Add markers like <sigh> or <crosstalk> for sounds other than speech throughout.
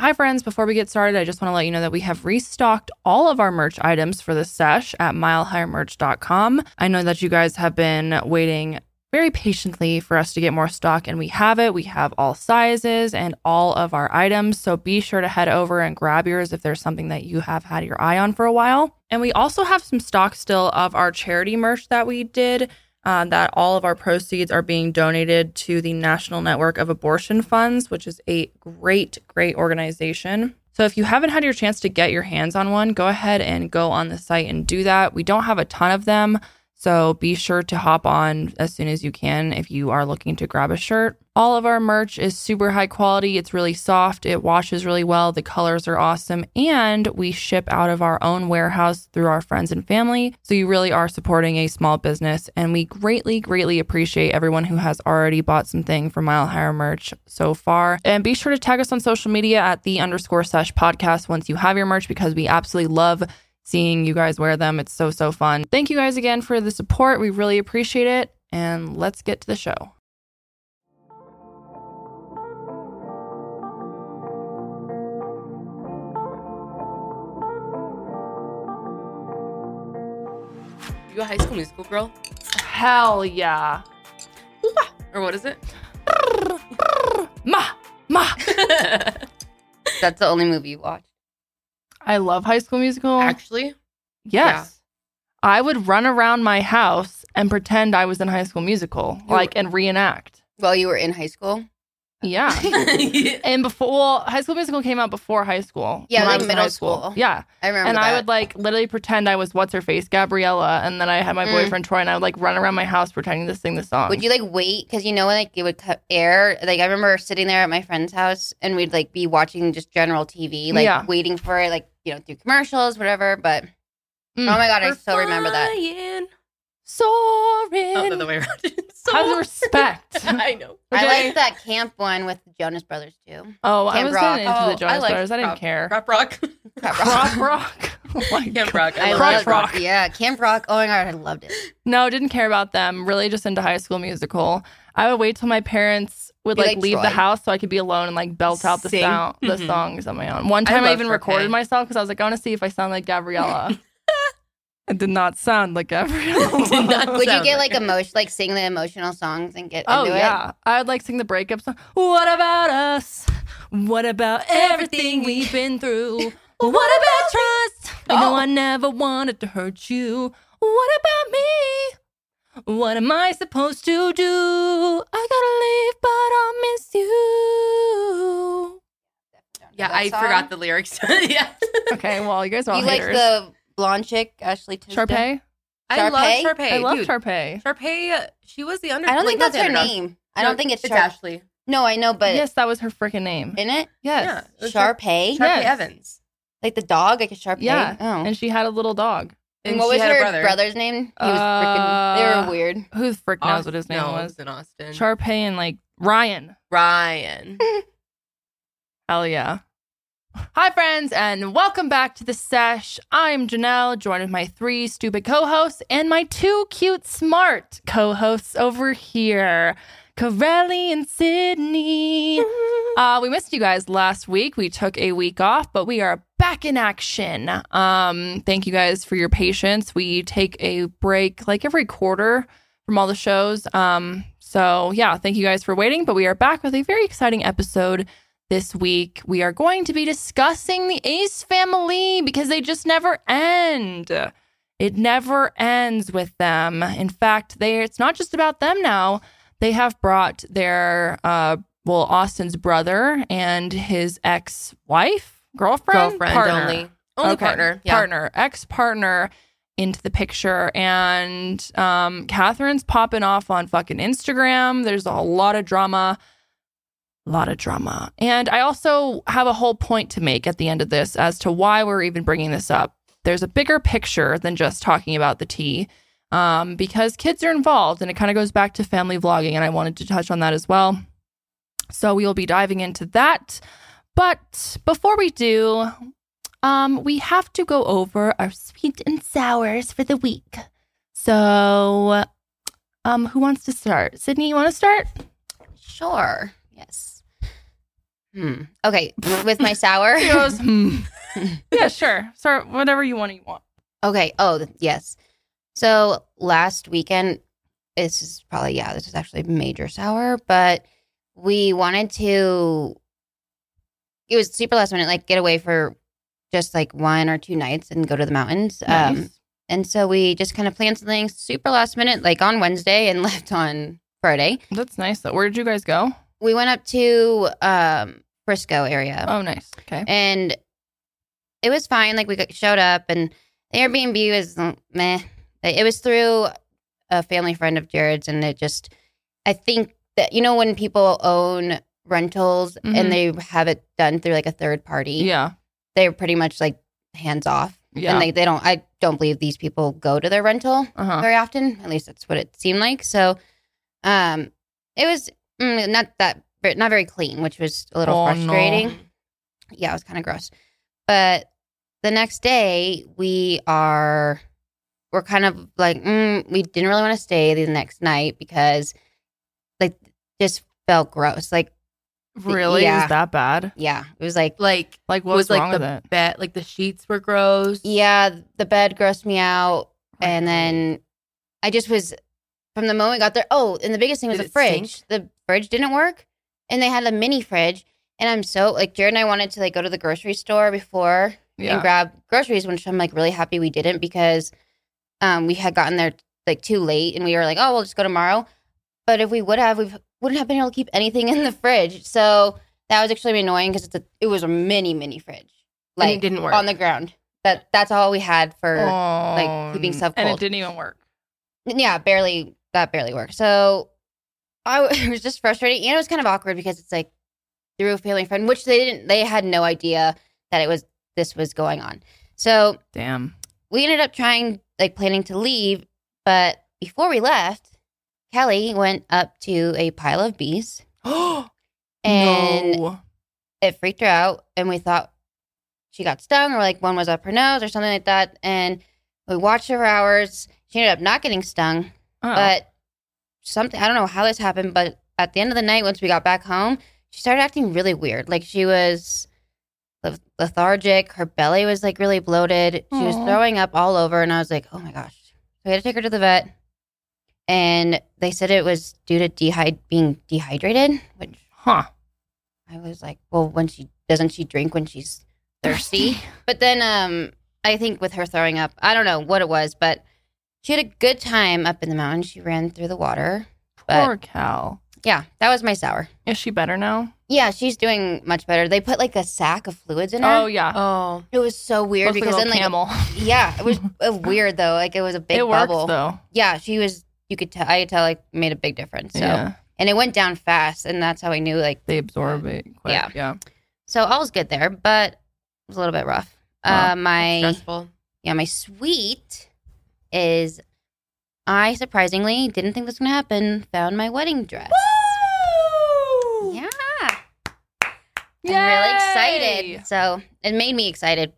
Hi, friends. Before we get started, I just want to let you know that we have restocked all of our merch items for the sesh at milehighermerch.com. I know that you guys have been waiting very patiently for us to get more stock, and we have it. We have all sizes and all of our items. So be sure to head over and grab yours if there's something that you have had your eye on for a while. And we also have some stock still of our charity merch that we did. Uh, that all of our proceeds are being donated to the National Network of Abortion Funds, which is a great, great organization. So if you haven't had your chance to get your hands on one, go ahead and go on the site and do that. We don't have a ton of them. So be sure to hop on as soon as you can if you are looking to grab a shirt. All of our merch is super high quality. It's really soft. It washes really well. The colors are awesome. And we ship out of our own warehouse through our friends and family. So you really are supporting a small business. And we greatly, greatly appreciate everyone who has already bought something from Mile Higher merch so far. And be sure to tag us on social media at the underscore sesh podcast once you have your merch because we absolutely love seeing you guys wear them. It's so, so fun. Thank you guys again for the support. We really appreciate it. And let's get to the show. You a high school musical girl? Hell yeah. <laughs> Or what is it? Ma, ma. <laughs> That's the only movie you watched. I love High School Musical. Actually? yes. I would run around my house and pretend I was in High School Musical, You- like and reenact. While you were in high school. <laughs> Yeah. and before, well, High School Musical came out before high school. Yeah, when I like was middle high school. Yeah. I remember and that. I would like literally pretend I was what's her face, Gabriella, and then I had my Mm. boyfriend Troy, and I would like run around my house pretending to sing the song. Would you like wait because you know when like it would cut air? Like I remember sitting there at my friend's house and we'd like be watching just general TV, like Yeah. waiting for it, like you know through commercials, whatever. But Mm. oh my god, I We're still remember that. Flying. Soaring. Oh, the other way around. so, How's the respect? <laughs> I know. <laughs> I Okay. liked <laughs> that camp one with the Jonas Brothers too. Oh, I Camp was Rock. into Oh, the I Jonas liked Brothers. I didn't Crop- care. Crop rock. Crop rock. Oh my Camp God. rock. I I, Crotch loved, Rock. Yeah, Camp Rock. Oh my god, I loved it. No, didn't care about them. Really, just into High School Musical. I would wait till my parents would Be like, like leave the house so I could be alone and like belt out the Sing. sound, the Mhm. songs on my own. One I time I, love even Sharpay. recorded myself because I was like, I want to see if I sound like Gabriella. I did not sound like Gabriella. <laughs> Did not <laughs> Would you get like like emotion, like sing the emotional songs and get Oh into it? yeah, I would like sing the breakup song. What about us? What about everything we've been through? <laughs> What about trust? You know Oh. I never wanted to hurt you. What about me? What am I supposed to do? I gotta leave, but I'll miss you. Yeah, I song? forgot the lyrics. yeah. Okay, well, you guys are all You like haters. the blonde chick, Ashley Tisdale? Sharpay? I love Sharpay? Sharpay. I love Dude, Sharpay. Sharpay, she was the under. I don't think that's her underdog. name. I No, don't think it's, it's Shar- Ashley. No, I know, but yes, that was her freaking name. in it, yes. Yeah, it was Shar- Sharpay, Sharpay Yes. Evans. like the dog, like a Sharpay. Yeah, Oh. And she had a little dog. And, And what she was had a her brother. brother's name? He was freaking. They Uh, were weird. Who the frick knows what his name no, was? it was in Austin. Sharpay and like Ryan. Ryan. <laughs> Hell yeah. Hi, friends, and welcome back to the sesh. I'm Janelle, joined with my three stupid co hosts and my two cute, smart co hosts over here, Corelli and Sydney. <laughs> Uh, we missed you guys last week. We took a week off, but we are back in action. Um, thank you guys for your patience. We take a break like every quarter from all the shows. Um, so yeah, thank you guys for waiting. But we are back with a very exciting episode this week. We are going to be discussing the Ace family because they just never end. It never ends with them. In fact, they it's not just about them now. They have brought their uh well, Austin's brother and his ex-wife, girlfriend, Girlfriend partner. only. Only Okay, partner. Yeah. partner, ex partner into the picture. And um, Catherine's popping off on fucking Instagram. There's a lot of drama. A lot of drama. And I also have a whole point to make at the end of this as to why we're even bringing this up. There's a bigger picture than just talking about the tea um, because kids are involved and it kind of goes back to family vlogging. And I wanted to touch on that as well. So we will be diving into that. But before we do, um, we have to go over our sweet and sours for the week. So, um, who wants to start? Sydney, you want to start? Sure. Yes. Hmm. Okay, with my sour. <laughs> He goes, <laughs> hmm. yeah, sure. Start whatever you want. You want. Okay. Oh, yes. So last weekend, this is probably yeah, this is actually major sour, but we wanted to. It was super last minute, like get away for just like one or two nights and go to the mountains. Um, Nice. and so we just kind of planned something super last minute, like on Wednesday, and <laughs> left on Friday. That's nice. Though. Where did you guys go? We went up to um, Frisco area. Oh, nice. Okay. and it was fine. Like we showed up, and the Airbnb was mm, meh. It was through a family friend of Jared's, and it just, I think that you know when people own rentals Mhm. and they have it done through like a third party, Yeah. they're pretty much like hands off, Yeah. and they they don't. I don't believe these people go to their rental uh huh. very often. At least that's what it seemed like. So, um, it was mm, not that not very clean, which was a little Oh, no. frustrating yeah, it was kind of gross. But the next day, we are we're kind of like mm, we didn't really want to stay the next night because like just felt gross. Like Really? Yeah. Is that bad? yeah, it was like Like Like, what was was like the bed, like the sheets were gross. yeah, the bed grossed me out, and then I just was from the moment we got there. Oh, and the biggest thing was Did the fridge. stink? The fridge didn't work, and they had a mini fridge. And I'm so like Jared and I wanted to like go to the grocery store before Yeah. and grab groceries, which I'm like really happy we didn't because um, we had gotten there like too late and we were like, oh, we'll just go tomorrow. But if we would have, we wouldn't have been able to keep anything in the fridge. So that was actually annoying because it's a it was a mini mini fridge, and like it didn't work. on the ground. That that's all we had for Oh, like, keeping stuff And it didn't even work. yeah, barely that barely worked. So I <laughs> it was just frustrating and it was kind of awkward because it's like through a family friend, which they didn't they had no idea that it was this was going on. So Damn. we ended up trying like planning to leave, but before we left, Kelly went up to a pile of bees <gasps> and no. it freaked her out and we thought she got stung or like one was up her nose or something like that and we watched her for hours. She ended up not getting stung, Oh. but something I don't know how this happened, but at the end of the night, once we got back home, she started acting really weird. Like she was lethargic. Her belly was like really bloated. She was throwing up all over, and I was like, "Oh my gosh!" So we had to take her to the vet, and they said it was due to dehyd- being dehydrated. Which huh. I was like, "Well, when she doesn't she drink when she's thirsty?" But then, um, I think with her throwing up, I don't know what it was, but she had a good time up in the mountains. She ran through the water. But Poor cow. yeah, that was my sour. Is she better now? Yeah, she's doing much better. They put like a sack of fluids in her. Oh yeah. oh, it was so weird Looks because a then little like camel. <laughs> yeah, it was weird though. Like it was a big it works bubble. though. Yeah, she was. You could tell. I could tell like made a big difference. So Yeah. and it went down fast, and that's how I knew like They absorb it quick. Yeah. Yeah. so all was good there, but it was a little bit rough. Oh, uh, my stressful. yeah, my sweet is I surprisingly didn't think this was gonna happen. Found my wedding dress. Yeah. I'm really excited. So it made me excited,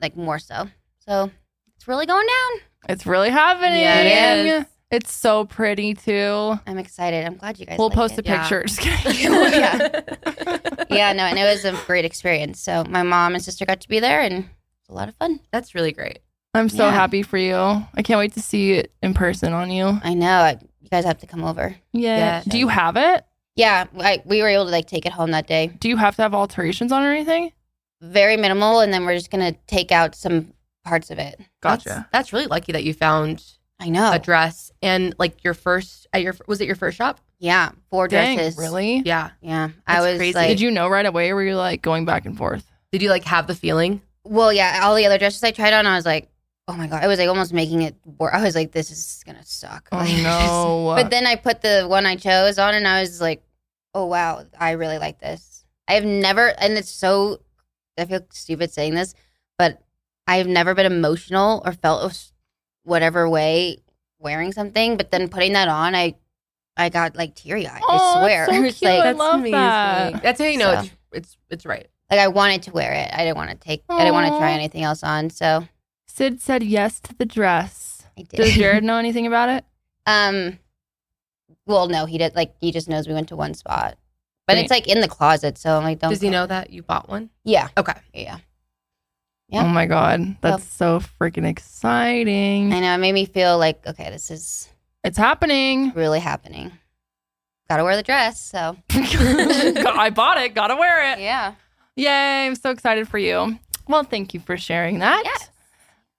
like more so. So it's really going down. It's really happening. Yeah, it is. It's so pretty too. I'm excited. I'm glad you guys. We'll like post it. a Yeah. picture. Oh, <laughs> <laughs> yeah. <laughs> Yeah, no, and it was a great experience. So my mom and sister got to be there, and it was a lot of fun. That's really great. I'm so Yeah. happy for you. I can't wait to see it in person on you. I know. I, you guys have to come over. Yeah. Yeah. Do you have it? Yeah, I, we were able to like take it home that day. Do you have to have alterations on or anything? Very minimal, and then we're just gonna take out some parts of it. Gotcha. That's, that's really lucky that you found I know. a dress and like your first at your was it your first shop? yeah, four Dang, dresses. really? Yeah. Yeah, I That's was crazy. like, Did you know right away or were you like going back and forth? Did you like have the feeling? Well, yeah, all the other dresses I tried on, I was like, oh my god, I was like almost making it. Wor- I was like, this is gonna suck. Oh <laughs> Like, no. but then I put the one I chose on, and I was like, oh wow, I really like this. I have never, and it's so. I feel stupid saying this, but I have never been emotional or felt whatever way wearing something. But then putting that on, I, I got like teary eyed. Oh, I swear, that's so <laughs> It's cute. like I love that. That's how you know So. it's it's it's right. like I wanted to wear it. I didn't want to take. I didn't want to try anything else on, so Sid said yes to the dress. I did. Does Jared <laughs> know anything about it? Um, well, no, he did. Like he just knows we went to one spot. But Wait. it's like in the closet, so I'm like, don't. Does he know that you bought one? Yeah, Okay. yeah. Yeah. Oh my god, that's so freaking exciting! I know. It made me feel like okay, this is It's happening. really happening. Got to wear the dress, so <laughs> I bought it. Gotta wear it. yeah. Yay! I'm so excited for you. Well, thank you for sharing that. Yes.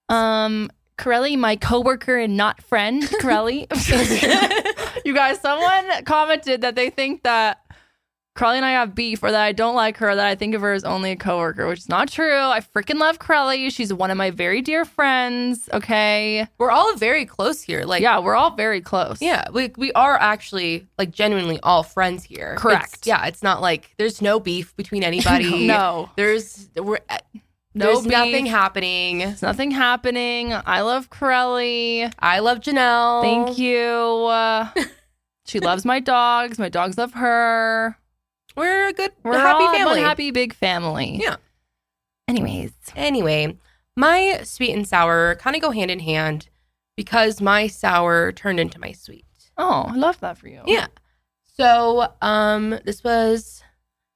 Um, Corelli, my coworker and not friend, <laughs> Corelli. <laughs> you guys, someone commented that they think that Corelli and I have beef or that I don't like her, that I think of her as only a coworker, which is not true. I freaking love Corelli. She's one of my very dear friends. Okay. We're all very close here. Like, yeah, we're all very close. yeah, we we are actually like genuinely all friends here. Correct. It's- yeah, it's not like there's no beef between anybody. <laughs> no. There's we're No there's beef. nothing happening. There's nothing happening. I love Corelli. I love Janelle. Thank you. Uh, <laughs> she loves my dogs. My dogs love her. We're a good, We're a happy all family. happy big family. Yeah. Anyways, Anyway, my sweet and sour kind of go hand in hand because my sour turned into my sweet. oh, I love that for you. Yeah. So, um, this was, I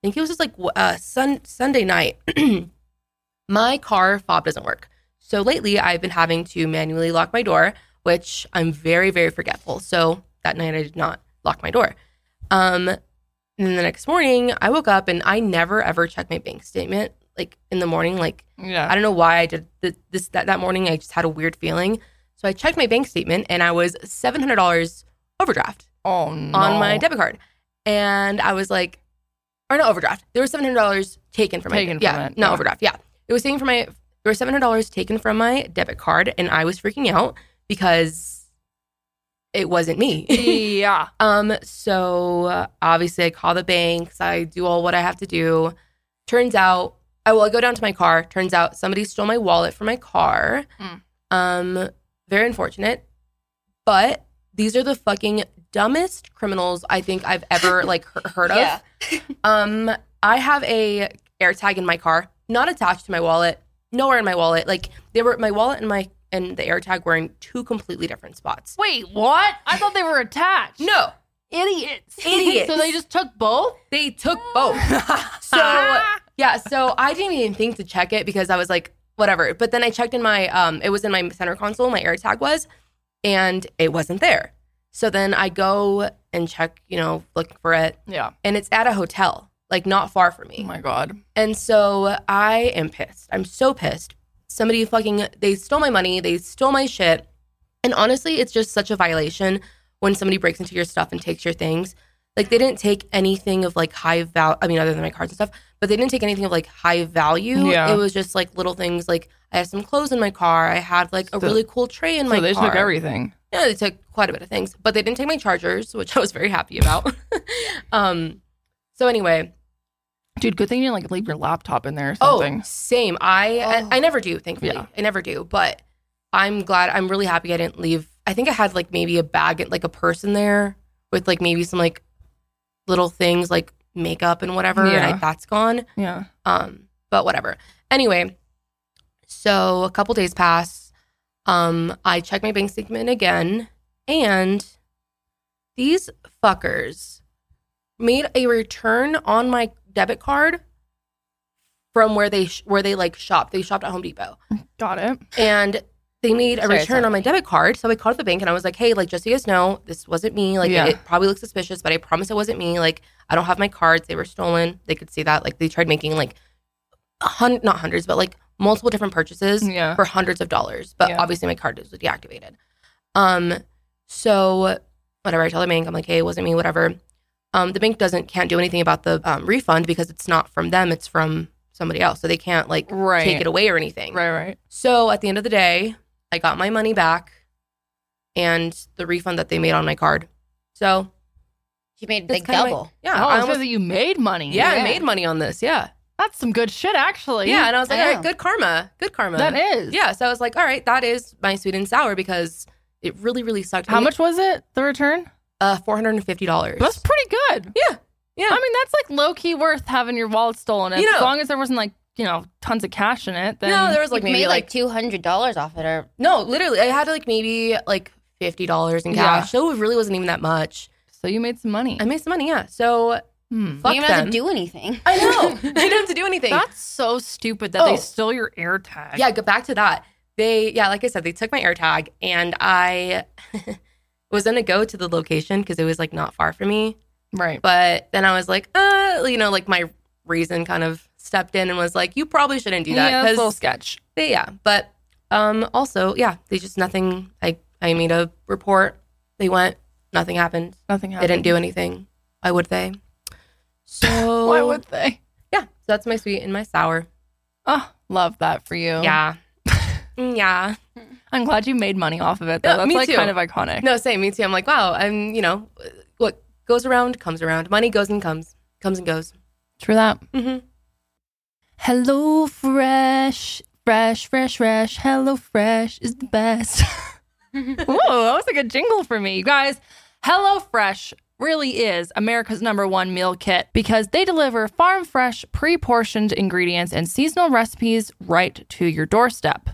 think it was just like uh, sun Sunday night. <clears throat> my car fob doesn't work. So lately, I've been having to manually lock my door, which I'm very, very forgetful. So that night, I did not lock my door. Um, and then the next morning, I woke up and I never ever check my bank statement like in the morning. Like Yeah. I don't know why I did th- this that, that morning. I just had a weird feeling. So I checked my bank statement and I was seven hundred dollars overdraft oh no. on my debit card, and I was like, or not overdraft. There was seven hundred dollars taken from Taken my yeah, from it, not yeah. overdraft. Yeah, it was taken from my. There was seven hundred dollars taken from my debit card, and I was freaking out because it wasn't me. yeah. <laughs> Um, so uh, obviously I call the banks, I do all what I have to do. Turns out, I will go down to my car. Turns out somebody stole my wallet from my car. Mm. Um, very unfortunate. But these are the fucking dumbest criminals I think I've ever like heard of. <laughs> Yeah. Um, I have a AirTag in my car, not attached to my wallet, nowhere in my wallet. Like they were my wallet and my and the AirTag were in two completely different spots. Wait, what? I thought they were attached. No, Idiots. <laughs> Idiots. so they just took both? they took both. <laughs> So yeah, so I didn't even think to check it because I was like, whatever. But then I checked in my um, it was in my center console, my AirTag was, and it wasn't there. So then I go and check, you know, looking for it, Yeah. and it's at a hotel, like not far from me. Oh my god. And so I am pissed. I'm so pissed. Somebody fucking they stole my money, they stole my shit. And honestly, it's just such a violation when somebody breaks into your stuff and takes your things. Like they didn't take anything of like high value. I mean, other than my cards and stuff, but they didn't take anything of like high value. Yeah. It was just like little things. Like I had some clothes in my car. I had like a So- really cool tray in my car. so they car. took everything. Yeah, they took quite a bit of things, but they didn't take my chargers, which <laughs> I was very happy about. <laughs> um. So anyway, Dude, good thing you didn't like leave your laptop in there or Oh, same. I Oh. I, I never do, thankfully. Yeah. I never do. But I'm glad. I'm really happy I didn't leave. I think I had like maybe a bag, like a purse in there with like maybe some like little things like makeup and whatever. And Yeah. I, that's gone. Yeah. Um, but whatever. Anyway, so a couple days pass. Um, I check my bank statement again, and these fuckers made a return on my debit card from where they sh- where they like shop. They shopped at Home Depot, Got it. and they made a Sorry, return sorry. on my debit card. So I called the bank and I was like, "Hey, like just so you guys know, this wasn't me. Like Yeah. it probably looks suspicious, but I promise it wasn't me. Like I don't have my cards; they were stolen. They could see that. Like they tried making like a hun- not hundreds, but like multiple different purchases Yeah. for hundreds of dollars. But Yeah. obviously my card was deactivated. Um, so whatever I tell the bank, I'm like, hey, it wasn't me, whatever. Um, the bank doesn't can't do anything about the um, refund because it's not from them, it's from somebody else. So they can't like Right. take it away or anything. Right, right. So at the end of the day, I got my money back and the refund that they made on my card. So She made that's like kinda my- double. yeah, oh, I I was almost, that you made money. yeah, I made money on this. Yeah, That's some good shit, actually. yeah, and I was like, I all right, good karma, good karma. That is. Yeah, so I was like, all right, that is my sweet and sour because it really, really sucked. How I mean, much was it, the return? Uh, four hundred and fifty dollars. That's pretty good. Yeah, yeah. I mean, that's like low key worth having your wallet stolen. You as know. long as there wasn't like, you know, tons of cash in it, then no, there was like maybe made like, like two hundred dollars off it, or no, literally, I had like maybe like fifty dollars in Yeah. cash. So it really wasn't even that much. so you made some money. I made some money, yeah. So Hmm. Fuck you don't have them. to do anything. I know. <laughs> they didn't have to do anything. That's so stupid that they Oh. stole your AirTag. yeah, go back to that. They, yeah, like I said, they took my AirTag and I <laughs> was to go to the location because it was like not far from me. Right. But then I was like, uh, you know, like my reason kind of stepped in and was like, you probably shouldn't do that yeah, that's a little because sketch. they, yeah. But um, also, yeah, they just nothing. I I made a report. They went. Nothing happened. Nothing happened. They didn't do anything. Why would they? So <laughs> Why would they? yeah? So that's my sweet and my sour. Oh, love that for you. Yeah, <laughs> Mm, yeah. I'm glad you made money off of it though. Yeah, That's me like too. kind of iconic. No, same. Me too. I'm like, wow. I'm you know, what goes around comes around. Money goes and comes, comes and goes. True that. hmm Hello Fresh. Fresh, fresh, fresh. Hello Fresh is the best. <laughs> Whoa, that was like a jingle for me. You guys, Hello Fresh really is America's number one meal kit because they deliver farm fresh, pre portioned ingredients and seasonal recipes right to your doorstep.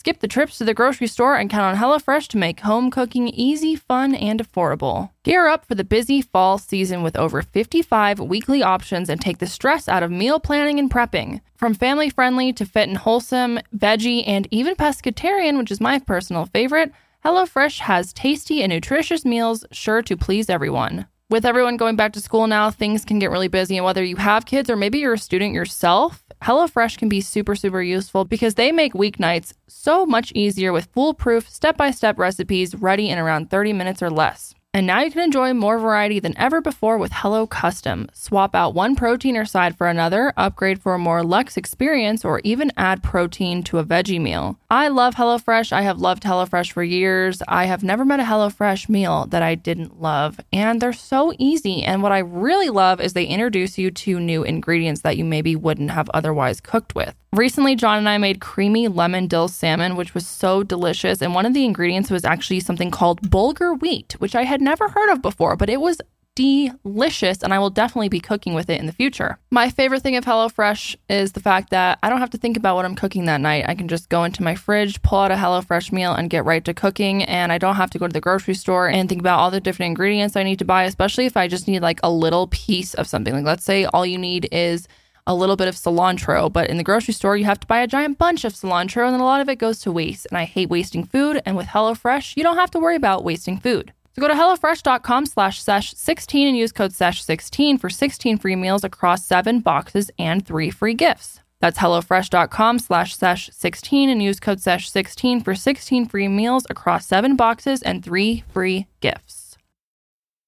Skip the trips to the grocery store and count on HelloFresh to make home cooking easy, fun, and affordable. Gear up for the busy fall season with over 55 weekly options and take the stress out of meal planning and prepping. From family friendly to fit and wholesome, veggie, and even pescatarian, which is my personal favorite, HelloFresh has tasty and nutritious meals sure to please everyone. With everyone going back to school now, things can get really busy. And whether you have kids or maybe you're a student yourself, HelloFresh can be super, super useful because they make weeknights so much easier with foolproof, step by step recipes ready in around 30 minutes or less. And now you can enjoy more variety than ever before with Hello Custom. Swap out one protein or side for another, upgrade for a more luxe experience, or even add protein to a veggie meal. I love HelloFresh. I have loved HelloFresh for years. I have never met a HelloFresh meal that I didn't love, and they're so easy. And what I really love is they introduce you to new ingredients that you maybe wouldn't have otherwise cooked with. Recently, John and I made creamy lemon dill salmon, which was so delicious. And one of the ingredients was actually something called bulgur wheat, which I had never heard of before, but it was delicious and I will definitely be cooking with it in the future. My favorite thing of HelloFresh is the fact that I don't have to think about what I'm cooking that night. I can just go into my fridge, pull out a HelloFresh meal and get right to cooking and I don't have to go to the grocery store and think about all the different ingredients I need to buy, especially if I just need like a little piece of something. Like let's say all you need is a little bit of cilantro, but in the grocery store, you have to buy a giant bunch of cilantro, and then a lot of it goes to waste. And I hate wasting food. And with HelloFresh, you don't have to worry about wasting food. So go to HelloFresh.com slash sesh 16 and use code sesh 16 for 16 free meals across seven boxes and three free gifts. That's HelloFresh.com slash sesh 16 and use code sesh 16 for 16 free meals across seven boxes and three free gifts.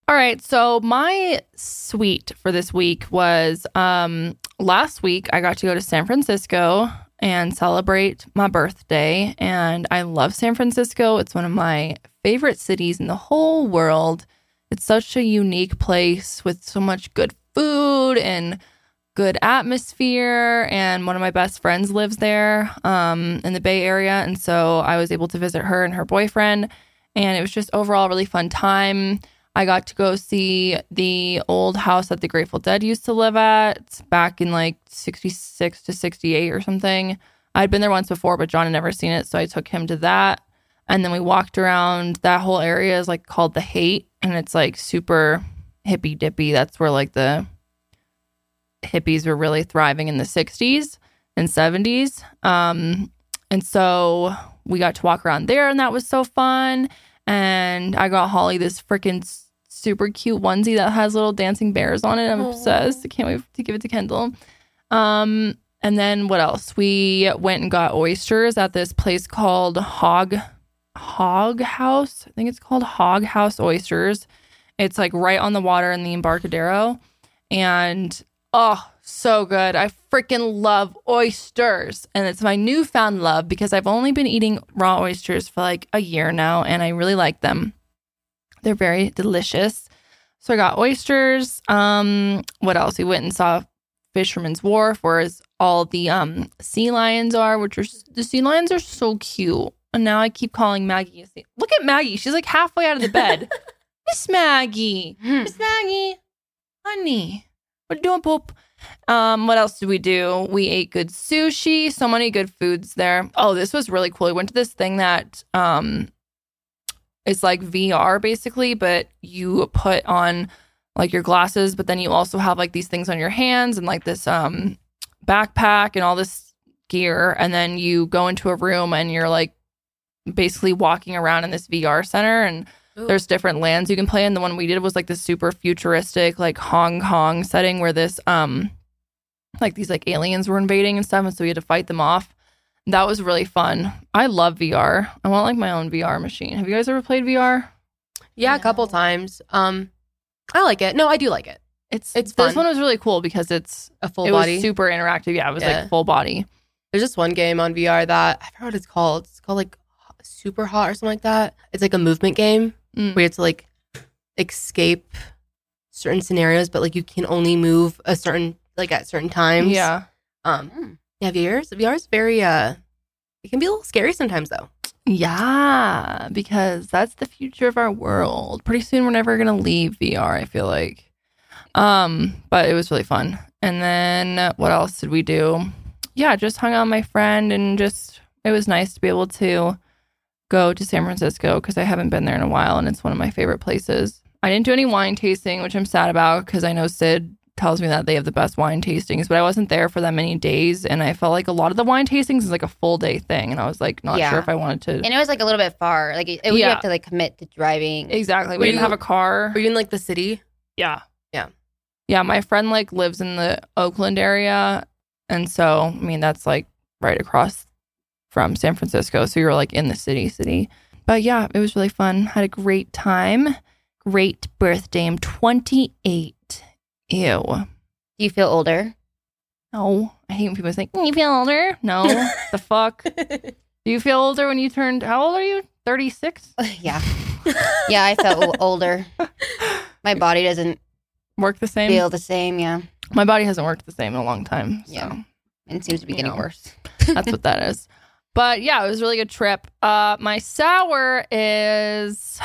All right, so my sweet for this week was um last week I got to go to San Francisco and celebrate my birthday and I love San Francisco. It's one of my favorite cities in the whole world. It's such a unique place with so much good food and good atmosphere and one of my best friends lives there um in the Bay Area and so I was able to visit her and her boyfriend and it was just overall really fun time. I got to go see the old house that the Grateful Dead used to live at back in like 66 to 68 or something. I'd been there once before, but John had never seen it. So I took him to that. And then we walked around that whole area is like called the Haight. And it's like super hippy dippy. That's where like the hippies were really thriving in the 60s and 70s. Um, and so we got to walk around there, and that was so fun. And I got Holly this freaking super cute onesie that has little dancing bears on it. I'm obsessed. I can't wait to give it to Kendall. Um, and then what else? We went and got oysters at this place called Hog Hog House. I think it's called Hog House Oysters. It's like right on the water in the Embarcadero. And oh, so good. I freaking love oysters. And it's my newfound love because I've only been eating raw oysters for like a year now and I really like them. They're very delicious. So I got oysters. Um, what else? We went and saw Fisherman's Wharf, where all the um sea lions are, which are the sea lions are so cute. And now I keep calling Maggie. Look at Maggie. She's like halfway out of the bed. <laughs> Miss Maggie. Miss Maggie. Honey. What you doing, Poop? Um, what else did we do? We ate good sushi, so many good foods there. Oh, this was really cool. We went to this thing that um it's like VR basically, but you put on like your glasses, but then you also have like these things on your hands and like this um backpack and all this gear and then you go into a room and you're like basically walking around in this VR center and Ooh. there's different lands you can play in. The one we did was like this super futuristic like Hong Kong setting where this um like these like aliens were invading and stuff and so we had to fight them off. That was really fun. I love VR. I want like my own VR machine. Have you guys ever played VR? Yeah, a couple times. Um, I like it. No, I do like it. It's It's this one was really cool because it's A full it body. was super interactive. Yeah, it was Yeah. like full body. There's just one game on VR that I forgot what it's called. It's called like Super Hot or something like that. It's like a movement game Mm. where you have to like escape certain scenarios, but like you can only move a certain like at certain times. Yeah. Um. Yeah. VR. VR is very uh. It can be a little scary sometimes though. Yeah, because that's the future of our world. Pretty soon we're never going to leave VR, I feel like. Um, but it was really fun. And then what else did we do? Yeah, just hung out with my friend and just it was nice to be able to go to San Francisco because I haven't been there in a while and it's one of my favorite places. I didn't do any wine tasting, which I'm sad about because I know Sid tells me that they have the best wine tastings, but I wasn't there for that many days and I felt like a lot of the wine tastings is like a full day thing and I was like not Yeah. sure if I wanted to And it was like a little bit far. Like it, it, you Yeah. have to like commit to driving. Exactly. Were We didn't you- have a car. Were you in like the city? Yeah. Yeah. Yeah. My friend like lives in the Oakland area. And so, I mean, that's like right across from San Francisco. So you're like in the city, city. But yeah, it was really fun. Had a great time. Great birthday. I'm 28. Ew. Do you feel older? No. I hate when people say, "Mm, you feel older. No. <laughs> the fuck? <laughs> Do you feel older when you turned, how old are you? 36? <laughs> yeah. Yeah, I felt older. My body doesn't Work the same? feel the same. Yeah. My body hasn't worked the same in a long time. So. Yeah. And it seems to be You getting know. worse. That's what that is. But yeah, it was a really good trip. Uh, my sour is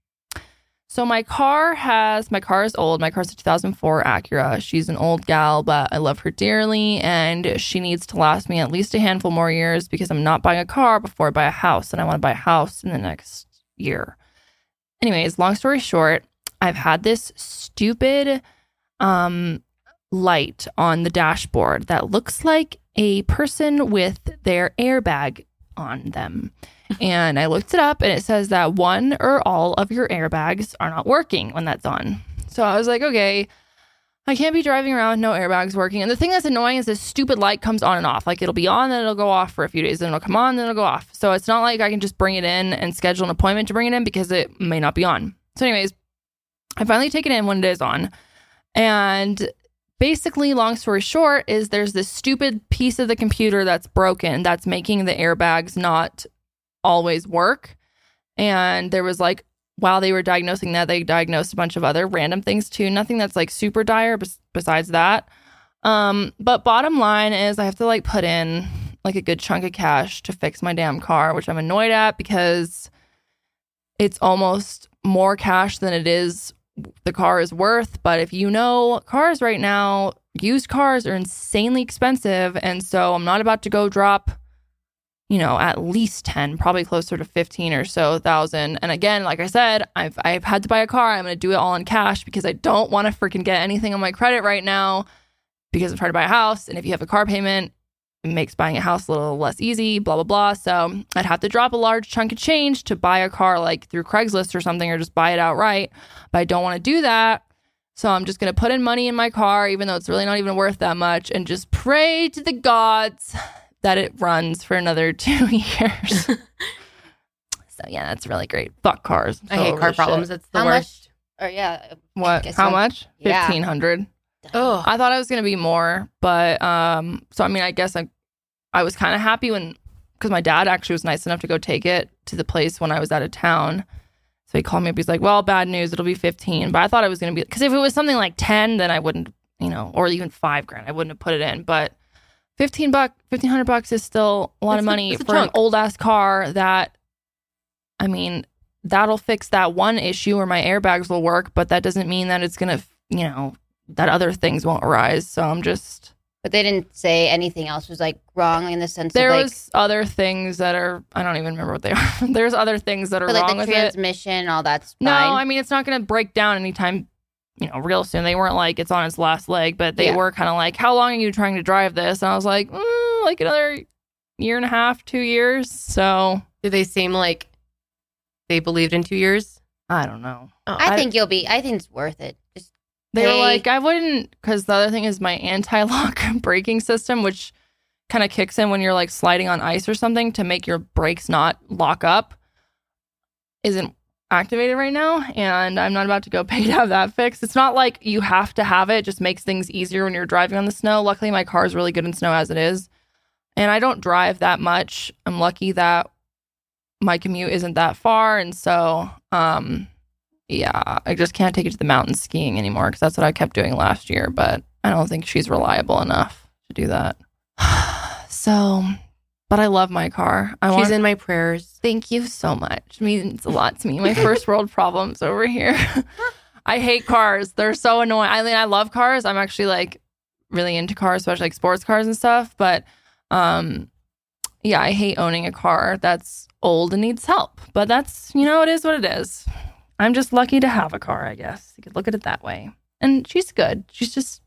<sighs> so my car has my car is old. My car's a 2004 Acura. She's an old gal, but I love her dearly, and she needs to last me at least a handful more years because I'm not buying a car before I buy a house, and I want to buy a house in the next year. Anyways, long story short, I've had this stupid um light on the dashboard that looks like a person with their airbag on them. And I looked it up and it says that one or all of your airbags are not working when that's on. So I was like, okay, I can't be driving around with no airbags working. And the thing that's annoying is this stupid light comes on and off. Like it'll be on, then it'll go off for a few days, then it'll come on, then it'll go off. So it's not like I can just bring it in and schedule an appointment to bring it in because it may not be on. So, anyways, I finally take it in when it is on. And basically, long story short, is there's this stupid piece of the computer that's broken that's making the airbags not always work. And there was like, while they were diagnosing that, they diagnosed a bunch of other random things too. Nothing that's like super dire bes- besides that. Um, but bottom line is, I have to like put in like a good chunk of cash to fix my damn car, which I'm annoyed at because it's almost more cash than it is the car is worth. But if you know cars right now, used cars are insanely expensive. And so I'm not about to go drop, you know, at least 10, probably closer to 15 or so thousand. And again, like I said, I've, I've had to buy a car. I'm going to do it all in cash because I don't want to freaking get anything on my credit right now because I'm trying to buy a house. And if you have a car payment, makes buying a house a little less easy, blah, blah, blah. So I'd have to drop a large chunk of change to buy a car like through Craigslist or something or just buy it outright. But I don't want to do that. So I'm just going to put in money in my car, even though it's really not even worth that much, and just pray to the gods that it runs for another <laughs> two years. <laughs> so yeah, that's really great. Fuck cars. I'm so hate car this shit. problems. It's the How worst. Or yeah. What? Guess How so. much? Yeah. Fifteen hundred. Oh, I thought I was gonna be more, but um, so I mean, I guess I, I was kind of happy when, because my dad actually was nice enough to go take it to the place when I was out of town. So he called me up. He's like, "Well, bad news. It'll be 15." But I thought it was gonna be because if it was something like 10, then I wouldn't, you know, or even five grand, I wouldn't have put it in. But 15 buck, 1500 bucks is still a lot That's of money a for an old ass car. That, I mean, that'll fix that one issue where my airbags will work, but that doesn't mean that it's gonna, you know, that other things won't arise. So I'm just But they didn't say anything else was like wrong in the sense there of like, was other things that are I don't even remember what they are. <laughs> There's other things that are but like wrong the with it. transmission, all that's No. I mean it's not going to break down anytime, you know, real soon. They weren't like it's on its last leg, but they Yeah. were kind of like, how long are you trying to drive this? And I was like, mm, like another year and a half, two years. So Do they seem like they believed in two years? I don't know. Oh, I I- think you'll be. I think it's worth it. Just They were like, I wouldn't, because the other thing is my <laughs> anti lock <laughs> braking system, which kind of kicks in when you're like sliding on ice or something to make your brakes not lock up, isn't activated right now. And I'm not about to go <laughs> pay to have that fixed. It's not like you have to have it, it just makes things easier when you're driving on the snow. Luckily, my car is really good in snow as it is. And I don't drive that much. I'm lucky that my commute isn't that far. And so, um, yeah, I just can't take it to the mountains skiing anymore because that's what I kept doing last year. But I don't think she's reliable enough to do that. <sighs> so, but I love my car. I She's want. in my prayers. Thank you so much. It means a lot to me. My <laughs> first world problems over here. <laughs> I hate cars. They're so annoying. I mean, I love cars. I'm actually like really into cars, especially like sports cars and stuff. But um, yeah, I hate owning a car that's old and needs help. But that's you know, it is what it is. I'm just lucky to have a car, I guess. You could look at it that way. And she's good. She's just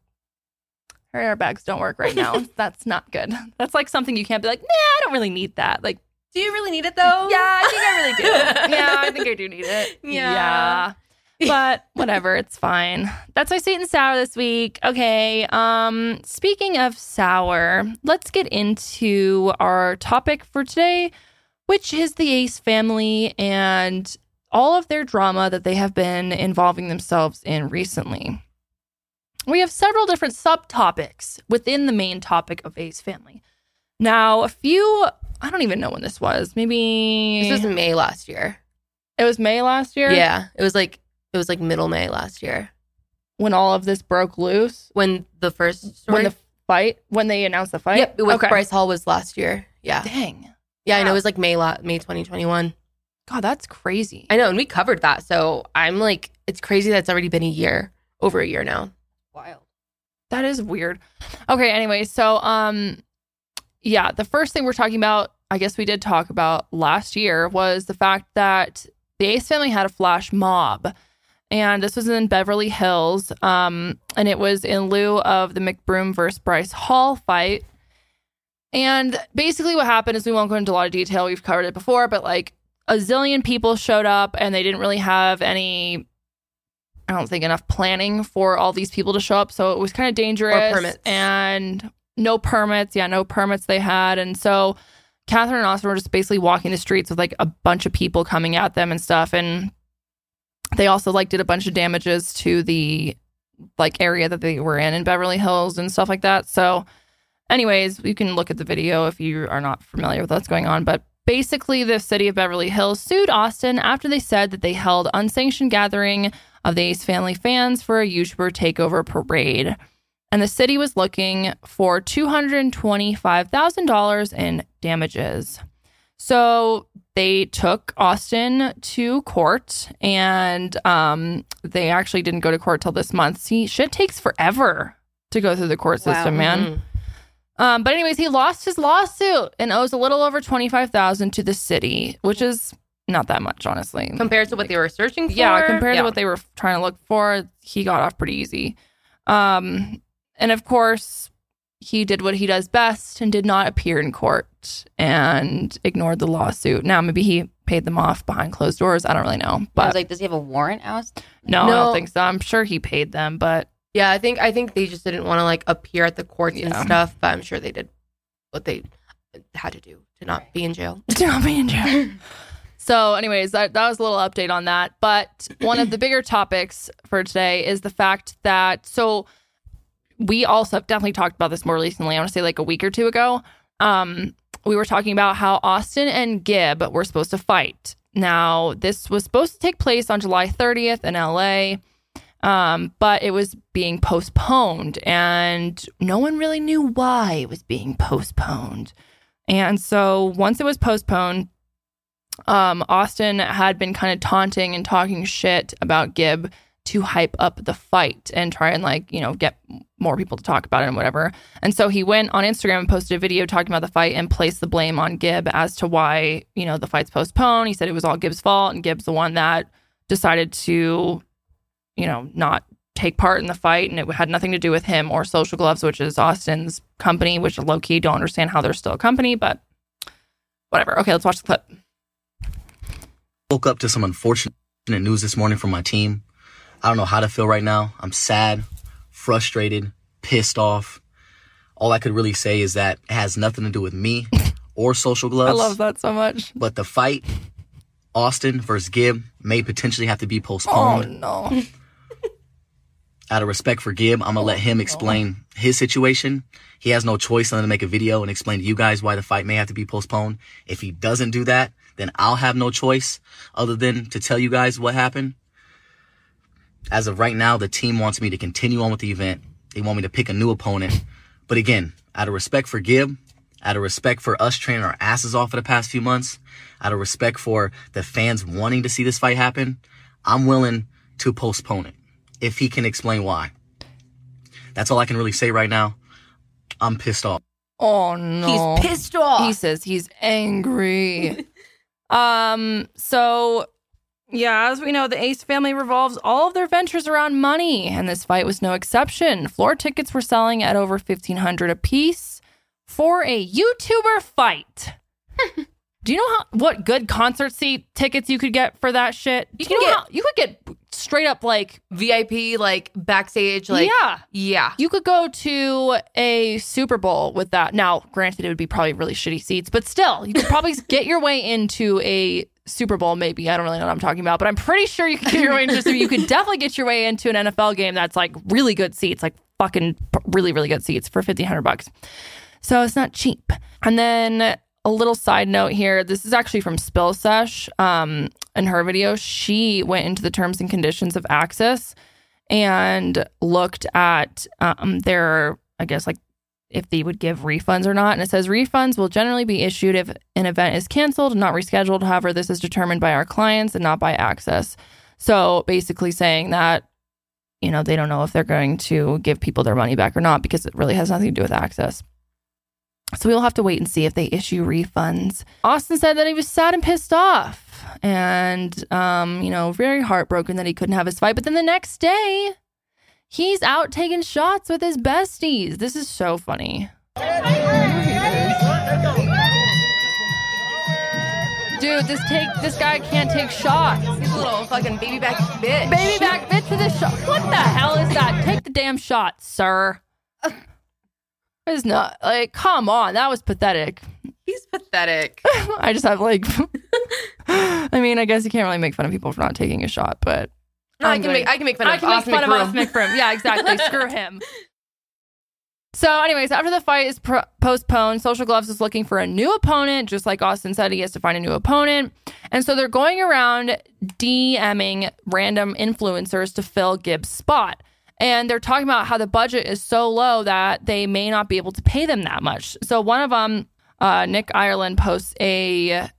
her airbags don't work right now. <laughs> that's not good. That's like something you can't be like, nah, I don't really need that. Like Do you really need it though? yeah, I think I really do. <laughs> yeah, I think I do need it. <laughs> Yeah. Yeah. But whatever, it's fine. That's my sweet and sour this week. Okay. Um, speaking of sour, let's get into our topic for today, which is the Ace family and all of their drama that they have been involving themselves in recently. We have several different subtopics within the main topic of Ace family. Now, a few I don't even know when this was. Maybe This was May last year. it was May last year. Yeah. It was like it was like middle May last year. when all of this broke loose. When the first story. When the fight, when they announced the fight. Yep, it was okay. Bryce Hall was last year. Yeah. Dang, Yeah, I know it was like May May 2021. God, that's crazy. I know, and we covered that. So I'm like, it's crazy that it's already been a year, over a year now. wild. That is weird. Okay, anyway, so um yeah, the first thing we're talking about, I guess we did talk about last year was the fact that the Ace family had a flash mob. And this was in Beverly Hills. Um, and it was in lieu of the McBroom versus Bryce Hall fight. And basically what happened is we won't go into a lot of detail. We've covered it before, but like a zillion people showed up and they didn't really have any I don't think enough planning for all these people to show up. So it was kind of dangerous. permits. And no permits. Yeah, no permits they had. And so Catherine and Austin were just basically walking the streets with like a bunch of people coming at them and stuff. And they also like did a bunch of damages to the like area that they were in in Beverly Hills and stuff like that. So anyways, you can look at the video if you are not familiar with what's going on. But basically, the city of Beverly Hills sued Austin after they said that they held unsanctioned gathering of the Ace family fans for a YouTuber takeover parade. And the city was looking for $225,000 in damages. So they took Austin to court and um, they actually didn't go to court till this month. See, shit takes forever to go through the court Wow. system, man. Mhm. Um, but anyways, he lost his lawsuit and owes a little over twenty five thousand to the city, which is not that much, honestly. Compared to what they were searching for. yeah, compared Yeah. to what they were trying to look for, he got off pretty easy. Um, and of course, he did what he does best and did not appear in court and ignored the lawsuit. Now, maybe he paid them off behind closed doors. I don't really know, But I was like, does he have a warrant out? no, I don't think so. I'm sure he paid them, but Yeah, I think I think they just didn't want to like appear at the courts and stuff, but I'm sure they did what they had to do to not be in jail. <laughs> To not be in jail. <laughs> So, anyways, that, that was a little update on that. But one of the bigger topics for today is the fact that so we also have definitely talked about this more recently. I want to say like a week or two ago. Um, we were talking about how Austin and Gib were supposed to fight. Now, this was supposed to take place on July 30th in LA, um, but it was being postponed, and no one really knew why it was being postponed. And so once it was postponed, um, Austin had been kind of taunting and talking shit about Gib to hype up the fight and try and like, you know, get more people to talk about it and whatever. And so he went on Instagram and posted a video talking about the fight and placed the blame on Gib as to why, you know, the fight's postponed. He said it was all Gib's fault and Gib's the one that decided to, you know, not take part in the fight, and it had nothing to do with him or Social Gloves, which is Austin's company, which low key don't understand how they're still a company, but whatever. Okay, let's watch the clip. Woke up to some unfortunate news this morning from my team. I don't know how to feel right now. I'm sad, frustrated, pissed off. All I could really say is that it has nothing to do with me <laughs> or Social Gloves. I love that so much. But the fight, Austin versus Gib, may potentially have to be postponed. Oh no. <laughs> Out of respect for Gib, I'm gonna let him oh, explain oh. his situation. He has no choice other than to make a video and explain to you guys why the fight may have to be postponed. If he doesn't do that, then I'll have no choice other than to tell you guys what happened. As of right now, the team wants me to continue on with the event. They want me to pick a new opponent. But again, out of respect for Gib, out of respect for us training our asses off for the past few months, out of respect for the fans wanting to see this fight happen, I'm willing to postpone it if he can explain why. That's all I can really say right now. I'm pissed off. Oh no. He's pissed off. He says he's angry. <laughs> um, so yeah, as we know, the Ace family revolves all of their ventures around money, and this fight was no exception. Floor tickets were selling at over fifteen hundred a piece for a YouTuber fight. <laughs> Do you know how what good concert seat tickets you could get for that shit? You Do can know get- how- you could get straight up like VIP, like backstage, like yeah. yeah. You could go to a Super Bowl with that. Now, granted, it would be probably really shitty seats, but still, you could probably <laughs> get your way into a Super Bowl. Maybe I don't really know what I'm talking about, but I'm pretty sure you could get your way into. You could definitely get your way into an NFL game that's like really good seats, like fucking really really good seats for fifteen hundred bucks. So it's not cheap. And then a little side note here. This is actually from Spill Sesh. Um, in her video, she went into the terms and conditions of AXS and looked at um, their, I guess, like if they would give refunds or not. And it says refunds will generally be issued if an event is canceled not rescheduled. However, this is determined by our clients and not by AXS. So basically saying that, you know, they don't know if they're going to give people their money back or not because it really has nothing to do with AXS. So we'll have to wait and see if they issue refunds. Austin said that he was sad and pissed off and, um, you know, very heartbroken that he couldn't have his fight. But then the next day, he's out taking shots with his besties. This is so funny. Dude, this take this guy can't take shots. He's a little fucking baby back bitch. Baby back bitch with this shot. What the hell is that? Take the damn shot, sir. It's not like, come on, that was pathetic. He's pathetic. <laughs> I just have like, <laughs> I mean, I guess you can't really make fun of people for not taking a shot, but No, I can make I can make fun of I can make fun of. Austin McBroom. Yeah, exactly. <laughs> Screw him. So, anyways, after the fight is pro- postponed, Social Gloves is looking for a new opponent. Just like Austin said, he has to find a new opponent. And so they're going around DMing random influencers to fill Gib's spot. And they're talking about how the budget is so low that they may not be able to pay them that much. So one of them, uh, Nick Ireland, posts a uh,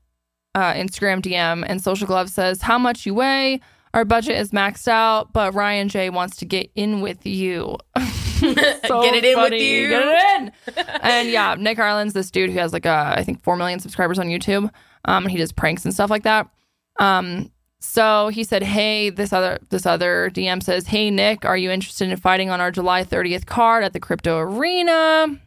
Instagram DM, and Social Glove says, How much you weigh? Our budget is maxed out, but Ryan J wants to get in with you. <laughs> So Get it in with you. Get it in. and yeah, Nick Ireland's this dude who has like a, I think four million subscribers on YouTube. Um, and he does pranks and stuff like that. Um, so he said, "Hey, this other this other DM says, "Hey Nick, are you interested in fighting on our July 30th card at the Crypto Arena?"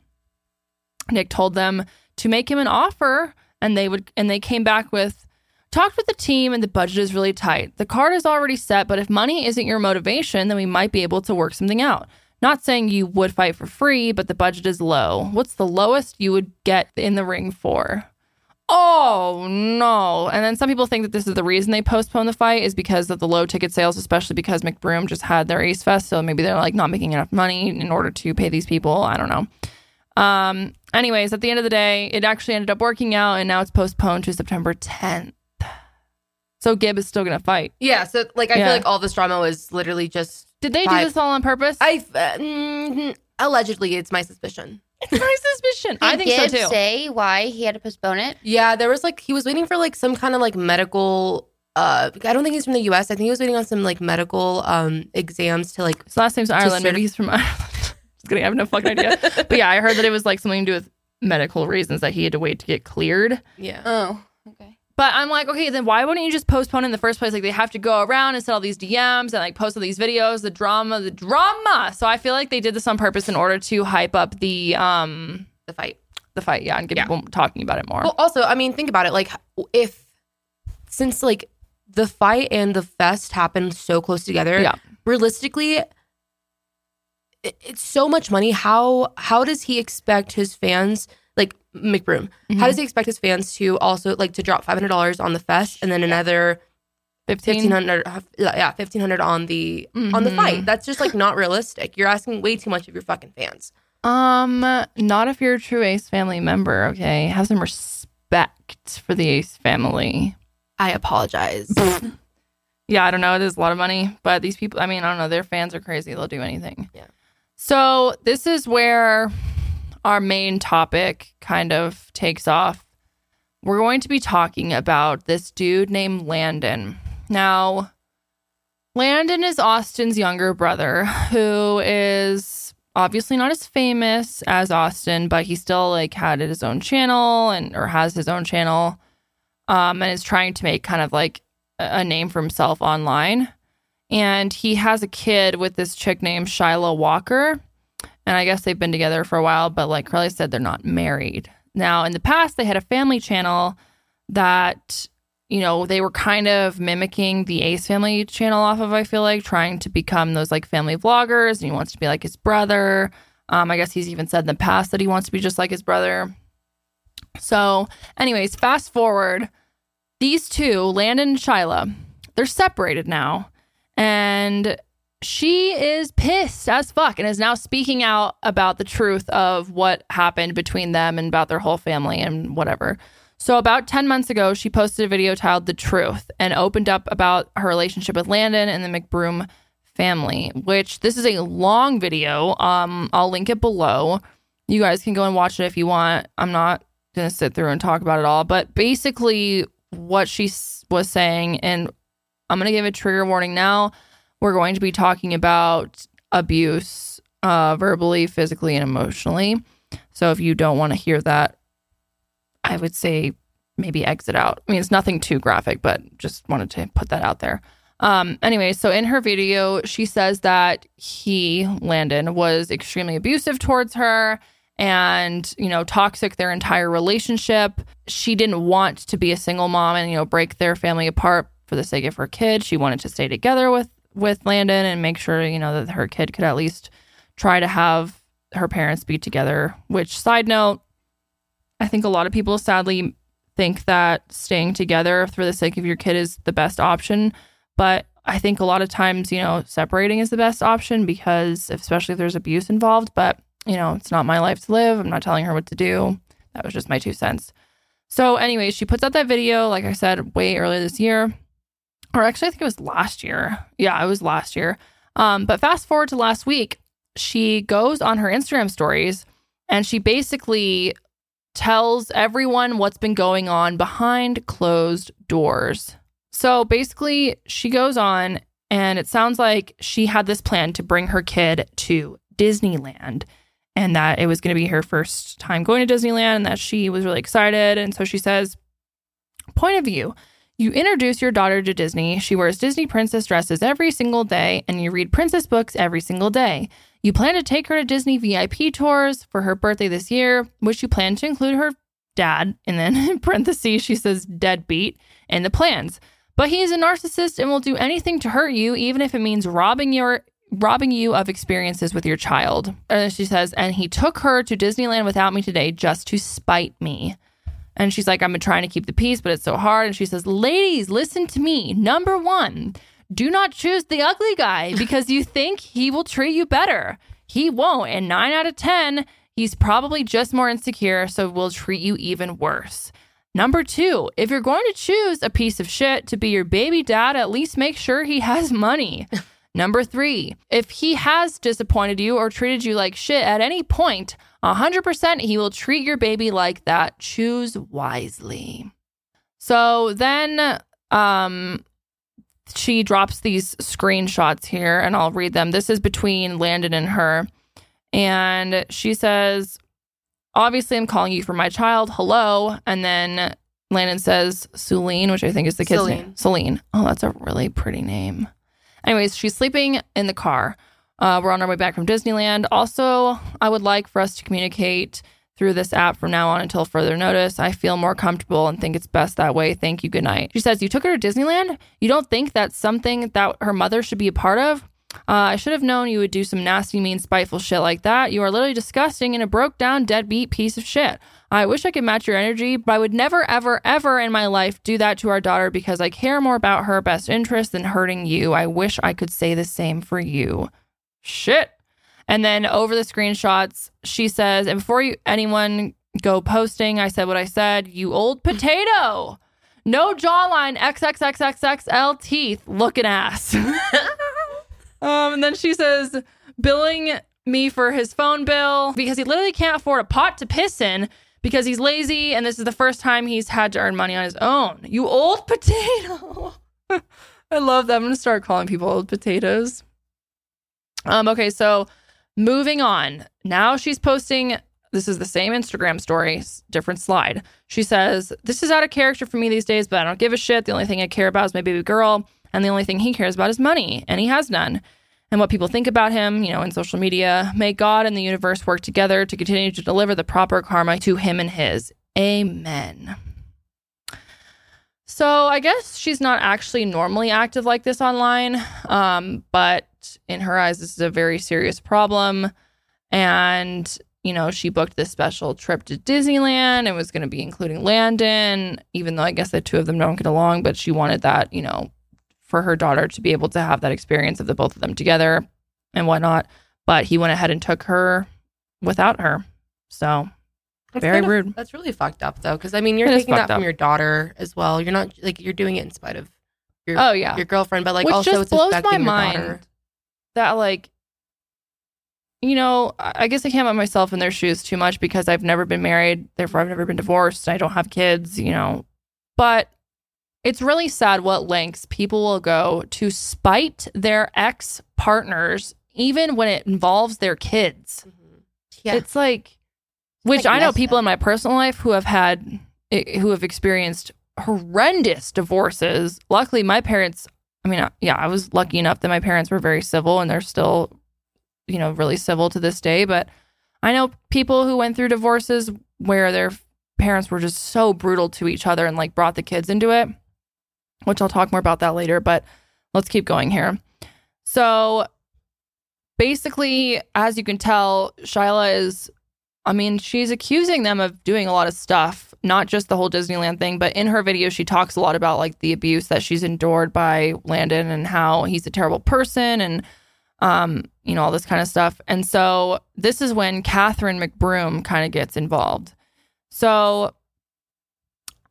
Nick told them to make him an offer, and they would and they came back with talked with the team and the budget is really tight. The card is already set, but if money isn't your motivation, then we might be able to work something out. Not saying you would fight for free, but the budget is low. What's the lowest you would get in the ring for? Oh no. And then some people think that this is the reason they postponed the fight is because of the low ticket sales, especially because McBroom just had their Ace Fest. So maybe they're like not making enough money in order to pay these people. I don't know. Um, anyways, at the end of the day, it actually ended up working out and now it's postponed to September 10th. So Gib is still gonna fight. Yeah, so like I Yeah. feel like all this drama was literally just Did they do this all on purpose? I uh, mm, allegedly it's my suspicion. It's my suspicion. I think Gibbs so too. say why he had to postpone it? Yeah, there was like he was waiting for like some kind of like medical. Uh, I don't think he's from the U.S. I think he was waiting on some like medical um exams to like. His last name's Ireland. certi- Maybe he's from <laughs> Ireland. Just kidding. I have no fucking idea. but yeah, I heard that it was like something to do with medical reasons that he had to wait to get cleared. Yeah. Oh, okay. But I'm like, okay, then why wouldn't you just postpone in the first place? Like they have to go around and send all these DMs and like post all these videos, the drama, the drama. So I feel like they did this on purpose in order to hype up the um The fight. the fight, yeah, and get Yeah. people talking about it more. Well, also, I mean, think about it. Like, if since like the fight and the fest happened so close together, Yeah. realistically, it's so much money. How how does he expect his fans, McBroom, Mm-hmm. how does he expect his fans to also like to drop five hundred dollars on the fest and then another 15 hundred, yeah, fifteen hundred on the on the Mhm. fight? That's just like not realistic. You're asking way too much of your fucking fans. Um, not if you're a true Ace family member, okay? Have some respect for the Ace family. I apologize. <laughs> Yeah, I don't know. It is a lot of money, but these people, I mean, I don't know. Their fans are crazy. They'll do anything. Yeah. So, this is where our main topic kind of takes off. We're going to be talking about this dude named Landon. Now, Landon is Austin's younger brother who is obviously not as famous as Austin, but he still like had his own channel and or has his own channel um and is trying to make kind of like a name for himself online. And he has a kid with this chick named Shyla Walker. And I guess they've been together for a while, but like Carly said, they're not married. Now, in the past, they had a family channel that, you know, they were kind of mimicking the Ace family channel off of, I feel like, trying to become those like family vloggers. And he wants to be like his brother. Um, I guess he's even said in the past that he wants to be just like his brother. So, anyways, fast forward these two, Landon and Shyla, they're separated now. And she is pissed as fuck and is now speaking out about the truth of what happened between them and about their whole family and whatever. So, about 10 months ago, she posted a video titled The Truth and opened up about her relationship with Landon and the McBroom family, which this is a long video. Um, I'll link it below. You guys can go and watch it if you want. I'm not going to sit through and talk about it all, but basically, what she was saying, and I'm going to give a trigger warning now. We're going to be talking about abuse, uh, verbally, physically, and emotionally. So if you don't want to hear that, I would say maybe exit out. I mean, it's nothing too graphic, but just wanted to put that out there. Um, anyway, so in her video, she says that he, Landon, was extremely abusive towards her and, you know, toxic their entire relationship. She didn't want to be a single mom and, you know, break their family apart for the sake of her kid. She wanted to stay together with with Landon and make sure, you know, that her kid could at least try to have her parents be together. Which side note, I think a lot of people sadly think that staying together for the sake of your kid is the best option. But I think a lot of times, you know, separating is the best option because, especially if there's abuse involved. But, you know, it's not my life to live. I'm not telling her what to do. That was just my two cents. So, anyways, she puts out that video, like I said, way earlier this year. Or actually, I think it was last year. Yeah, it was last year. Um, but fast forward to last week, she goes on her Instagram stories and she basically tells everyone what's been going on behind closed doors. So basically, she goes on, and it sounds like she had this plan to bring her kid to Disneyland and that it was going to be her first time going to Disneyland and that she was really excited. And so she says, Point of view. You introduce your daughter to Disney. She wears Disney princess dresses every single day, and you read princess books every single day. You plan to take her to Disney VIP tours for her birthday this year, which you plan to include her dad, and then <laughs> in parentheses, she says deadbeat, in the plans. But he is a narcissist and will do anything to hurt you, even if it means robbing your robbing you of experiences with your child. And she says, and he took her to Disneyland without me today just to spite me. And she's like, I've been trying to keep the peace, but it's so hard. And she says, Ladies, listen to me. Number one, do not choose the ugly guy <laughs> because you think he will treat you better. He won't. And nine out of 10, he's probably just more insecure, so will treat you even worse. Number two, if you're going to choose a piece of shit to be your baby dad, at least make sure he has money. <laughs> Number three, if he has disappointed you or treated you like shit at any point, 100% he will treat your baby like that. Choose wisely. So then um she drops these screenshots here and I'll read them. This is between Landon and her. And she says, Obviously, I'm calling you for my child. Hello. And then Landon says Celine, which I think is the kid's name. Celine. Oh, that's a really pretty name. Anyways, she's sleeping in the car. Uh, we're on our way back from Disneyland. Also, I would like for us to communicate through this app from now on until further notice. I feel more comfortable and think it's best that way. Thank you. Good night. She says, You took her to Disneyland? You don't think that's something that her mother should be a part of? Uh, I should have known you would do some nasty, mean, spiteful shit like that. You are literally disgusting and a broke down, deadbeat piece of shit. I wish I could match your energy, but I would never, ever, ever in my life do that to our daughter because I care more about her best interest than hurting you. I wish I could say the same for you. Shit. And then over the screenshots, she says, and before you anyone go posting, I said what I said, you old <laughs> potato. No jawline, XXXXXL teeth, looking ass. <laughs> um, and then she says, billing me for his phone bill because he literally can't afford a pot to piss in because he's lazy and this is the first time he's had to earn money on his own. You old potato. <laughs> I love that. I'm going to start calling people old potatoes. Um, okay, so moving on. Now she's posting this is the same Instagram story, different slide. She says, This is out of character for me these days, but I don't give a shit. The only thing I care about is my baby girl, and the only thing he cares about is money, and he has none. And what people think about him, you know, in social media. May God and the universe work together to continue to deliver the proper karma to him and his. Amen. So I guess she's not actually normally active like this online, um, but in her eyes, this is a very serious problem. And, you know, she booked this special trip to Disneyland and was going to be including Landon, even though I guess the two of them don't get along, but she wanted that, you know, for her daughter to be able to have that experience of the both of them together and whatnot. But he went ahead and took her without her. So That's very kind of- rude. That's really fucked up though, because I mean, you're It taking that from up. your daughter as well. You're not like you're doing it in spite of your Oh yeah. your girlfriend, but like Which also just it's blows my mind. daughter. That like you know i guess i can't put myself in their shoes too much because i've never been married therefore i've never been divorced i don't have kids you know. But it's really sad what lengths people will go to spite their ex partners even when it involves their kids. Mm-hmm. Yeah, it's like which like i know people up. in my personal life who have had who have experienced horrendous divorces. Luckily my parents i mean yeah i was lucky enough that my parents were very civil and they're still you know really civil to this day. But i know people who went through divorces where their parents were just so brutal to each other and like brought the kids into it which i'll talk more about that later but let's keep going here. So basically as you can tell shyla is I mean, she's accusing them of doing a lot of stuff, not just the whole Disneyland thing, but in her video, she talks a lot about like the abuse that she's endured by Landon and how he's a terrible person and, um, you know, all this kind of stuff. And so this is when Catherine McBroom kind of gets involved. So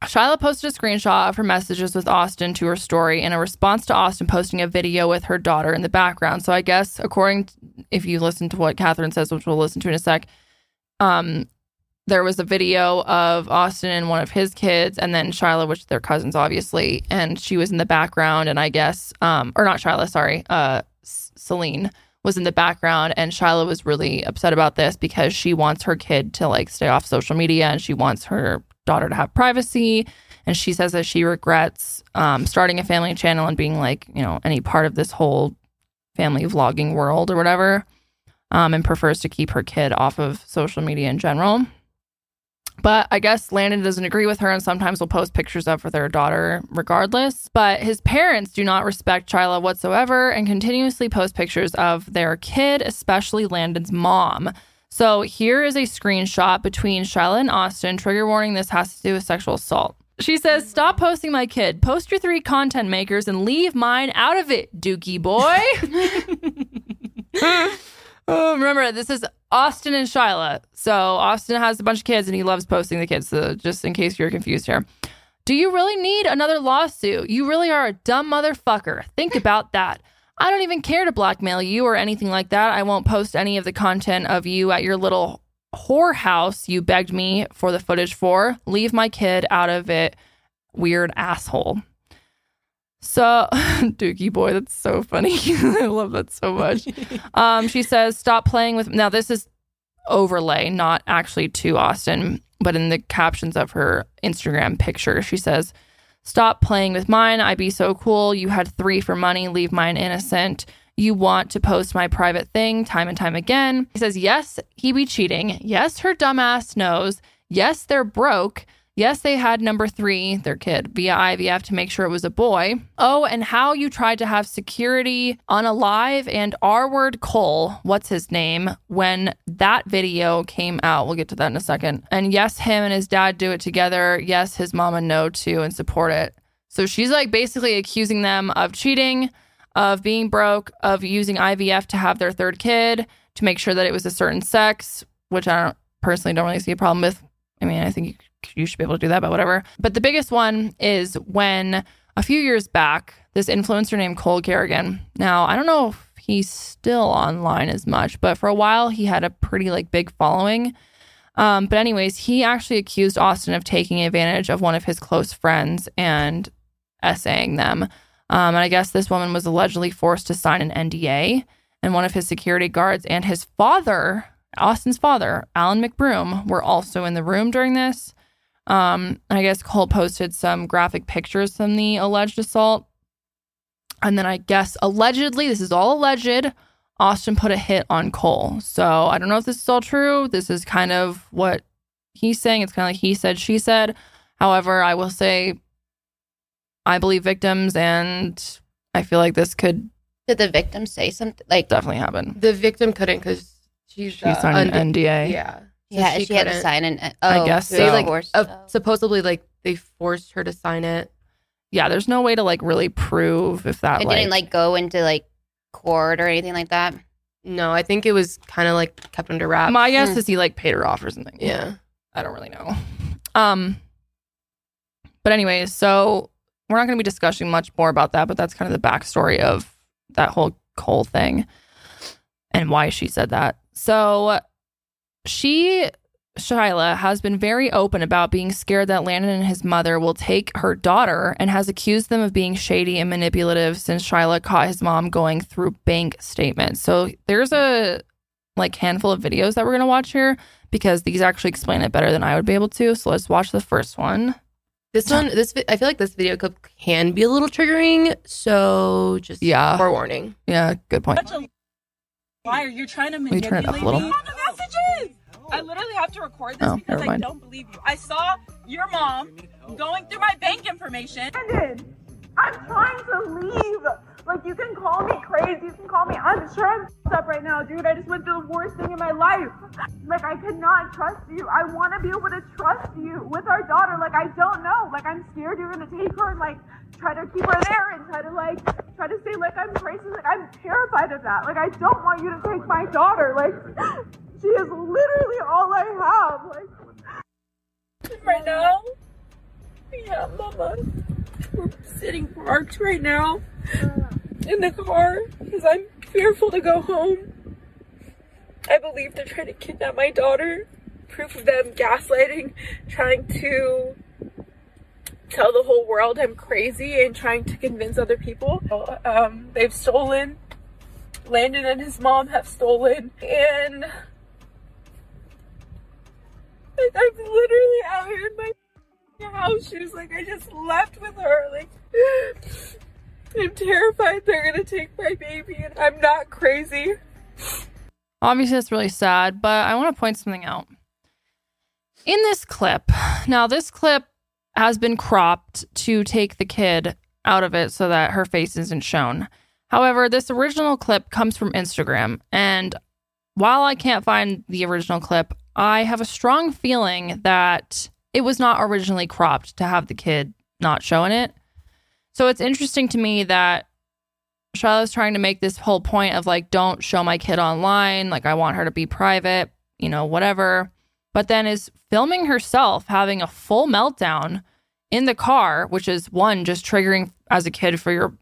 Shyla posted a screenshot of her messages with Austin to her story in a response to Austin posting a video with her daughter in the background. So I guess, according, to, if you listen to what Catherine says, which we'll listen to in a sec, um, there was a video of Austin and one of his kids, and then Shyla, which they're cousins, obviously, and she was in the background, and I guess, um, or not Shyla, sorry, uh, Celine was in the background, and Shyla was really upset about this because she wants her kid to like stay off social media, and she wants her daughter to have privacy, and she says that she regrets um, starting a family channel and being like, you know, any part of this whole family vlogging world or whatever um, and prefers to keep her kid off of social media in general. But I guess Landon doesn't agree with her and sometimes will post pictures of her their daughter regardless. But his parents do not respect Shyla whatsoever and continuously post pictures of their kid, especially Landon's mom. So here is a screenshot between Shyla and Austin. Trigger warning this has to do with sexual assault. She says, Stop posting my kid. Post your three content makers and leave mine out of it, Dookie boy. <laughs> <laughs> Oh, remember, this is Austin and Shyla. So Austin has a bunch of kids and he loves posting the kids. So just in case you're confused here. Do you really need another lawsuit? You really are a dumb motherfucker. Think about that. I don't even care to blackmail you or anything like that. I won't post any of the content of you at your little whorehouse you begged me for the footage for. Leave my kid out of it, weird asshole. So, <laughs> Dookie boy, that's so funny. <laughs> I love that so much. <laughs> Um, she says, "Stop playing with." Now, this is overlay, not actually to Austin, but in the captions of her Instagram picture. She says, Stop playing with mine. I'd be so cool. You had three for money. Leave mine innocent. You want to post my private thing time and time again. He says, Yes, he be cheating. Yes, her dumbass knows. Yes, they're broke. Yes, they had number three, their kid, via IVF to make sure it was a boy. Oh, and how you tried to have security on Alive and R word Cole, what's his name, when that video came out. We'll get to that in a second. And yes, him and his dad do it together. Yes, his mama no too and support it. So she's like basically accusing them of cheating, of being broke, of using IVF to have their third kid, to make sure that it was a certain sex, which I don't personally don't really see a problem with. I mean, I think you you should be able to do that, but whatever. But the biggest one is when a few years back, this influencer named Cole Carrigan. Now, I don't know if he's still online as much, but for a while he had a pretty like big following. Um, but anyways, he actually accused Austin of taking advantage of one of his close friends and essaying them. Um, and I guess this woman was allegedly forced to sign an NDA, and one of his security guards and his father, Austin's father, Alan McBroom, were also in the room during this. Um, I guess Cole posted some graphic pictures from the alleged assault. And then I guess allegedly, this is all alleged, Austin put a hit on Cole. So I don't know if this is all true. This is kind of what he's saying. It's kind of like he said, she said. However, I will say I believe victims and I feel like this could Did the victim say something? Like, definitely happen. The victim couldn't because she's She uh, signed an NDA. Yeah. So yeah, she, had to sign an. Oh, I guess through so. like, course. uh, Oh. supposedly like they forced her to sign it. Yeah, there's no way to like really prove if that it like, didn't like go into like court or anything like that. No, I think it was kind of like kept under wraps. my guess Hmm. is he like paid her off or something. yeah. I don't really know. Um, but anyways, so we're not going to be discussing much more about that, but that's kind of the backstory of that whole Cole thing and why she said that. So she, Shyla, has been very open about being scared that Landon and his mother will take her daughter and has accused them of being shady and manipulative since Shyla caught his mom going through bank statements. So there's a like handful of videos that we're going to watch here because these actually explain it better than I would be able to. So let's watch the first one. This one, this I feel like this video clip can be a little triggering. So just Yeah. forewarning. Yeah, good point. Why are you trying to Will me. turn it up a little? Me on the messages? I literally have to record this Oh, because never I don't believe you. I saw your mom going through my bank information. Landon, I'm trying to leave. Like, you can call me crazy, you can call me, I'm sure I'm f***ed up right now, dude. I just went through the worst thing in my life. Like, I cannot trust you. I want to be able to trust you with our daughter. Like, I don't know. Like, I'm scared you're going to take her and, like, try to keep her there and try to, like, try to say, like, I'm crazy. Like, I'm terrified of that. Like, I don't want you to take my daughter. Like, she is literally all I have. Like, Right now, yeah, mama, we're sitting parked right now in the car because I'm fearful to go home. I believe they're trying to kidnap my daughter. Proof of them gaslighting, trying to tell the whole world I'm crazy and trying to convince other people. Um, they've stolen. Landon and his mom have stolen. And like, I'm literally out here in my house shoes. Like, I just left with her. Like, <gasps> I'm terrified they're gonna take my baby, and I'm not crazy. Obviously, that's really sad, but I want to point something out. In this clip, now this clip has been cropped to take the kid out of it so that her face isn't shown. However, this original clip comes from Instagram, and while I can't find the original clip, I have a strong feeling that it was not originally cropped to have the kid not showing it. So it's interesting to me that Charlotte's trying to make this whole point of like, don't show my kid online. Like, I want her to be private, you know, whatever. But then is filming herself having a full meltdown in the car, which is one, just triggering as a kid for your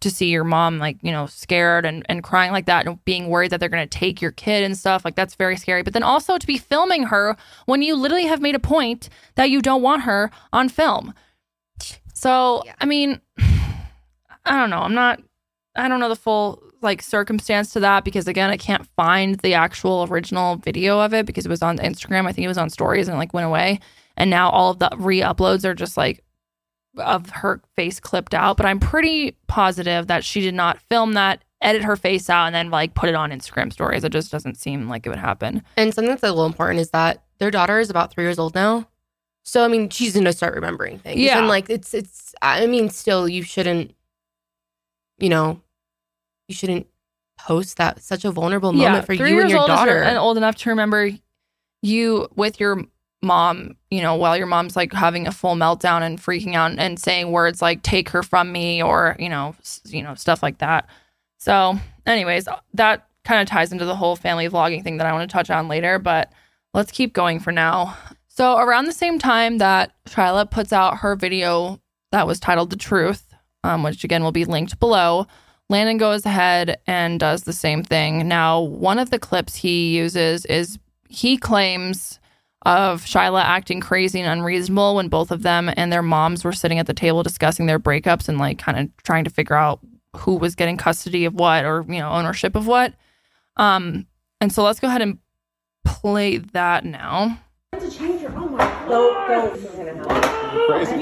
to see your mom like, you know, scared and, and crying like that and being worried that they're going to take your kid and stuff. Like, that's very scary. But then also to be filming her when you literally have made a point that you don't want her on film. So, Yeah. I mean, <sighs> I don't know. I'm not I don't know the full like circumstance to that because again, I can't find the actual original video of it because it was on Instagram. I think it was on stories and like went away. And now all of the re-uploads are just like of her face clipped out. But I'm pretty positive that she did not film that, edit her face out, and then like put it on Instagram stories. It just doesn't seem like it would happen. And something that's a little important is that their daughter is about three years old now. So I mean, she's gonna start remembering things. Yeah. And like it's it's I mean, still you shouldn't, you know, you shouldn't post that such a vulnerable moment for you and your daughter. and old enough to remember you with your mom, you know, while your mom's like having a full meltdown and freaking out and saying words like "take her from me" or you know, s- you know, stuff like that. So, anyways, that kind of ties into the whole family vlogging thing that I want to touch on later, but let's keep going for now. So, around the same time that Shyla puts out her video that was titled "The Truth," um, which again will be linked below. Landon goes ahead and does the same thing. Now, one of the clips he uses is he claims of Shyla acting crazy and unreasonable when both of them and their moms were sitting at the table discussing their breakups and like kind of trying to figure out who was getting custody of what or you know ownership of what. Um, and so let's go ahead and play that now. Crazy.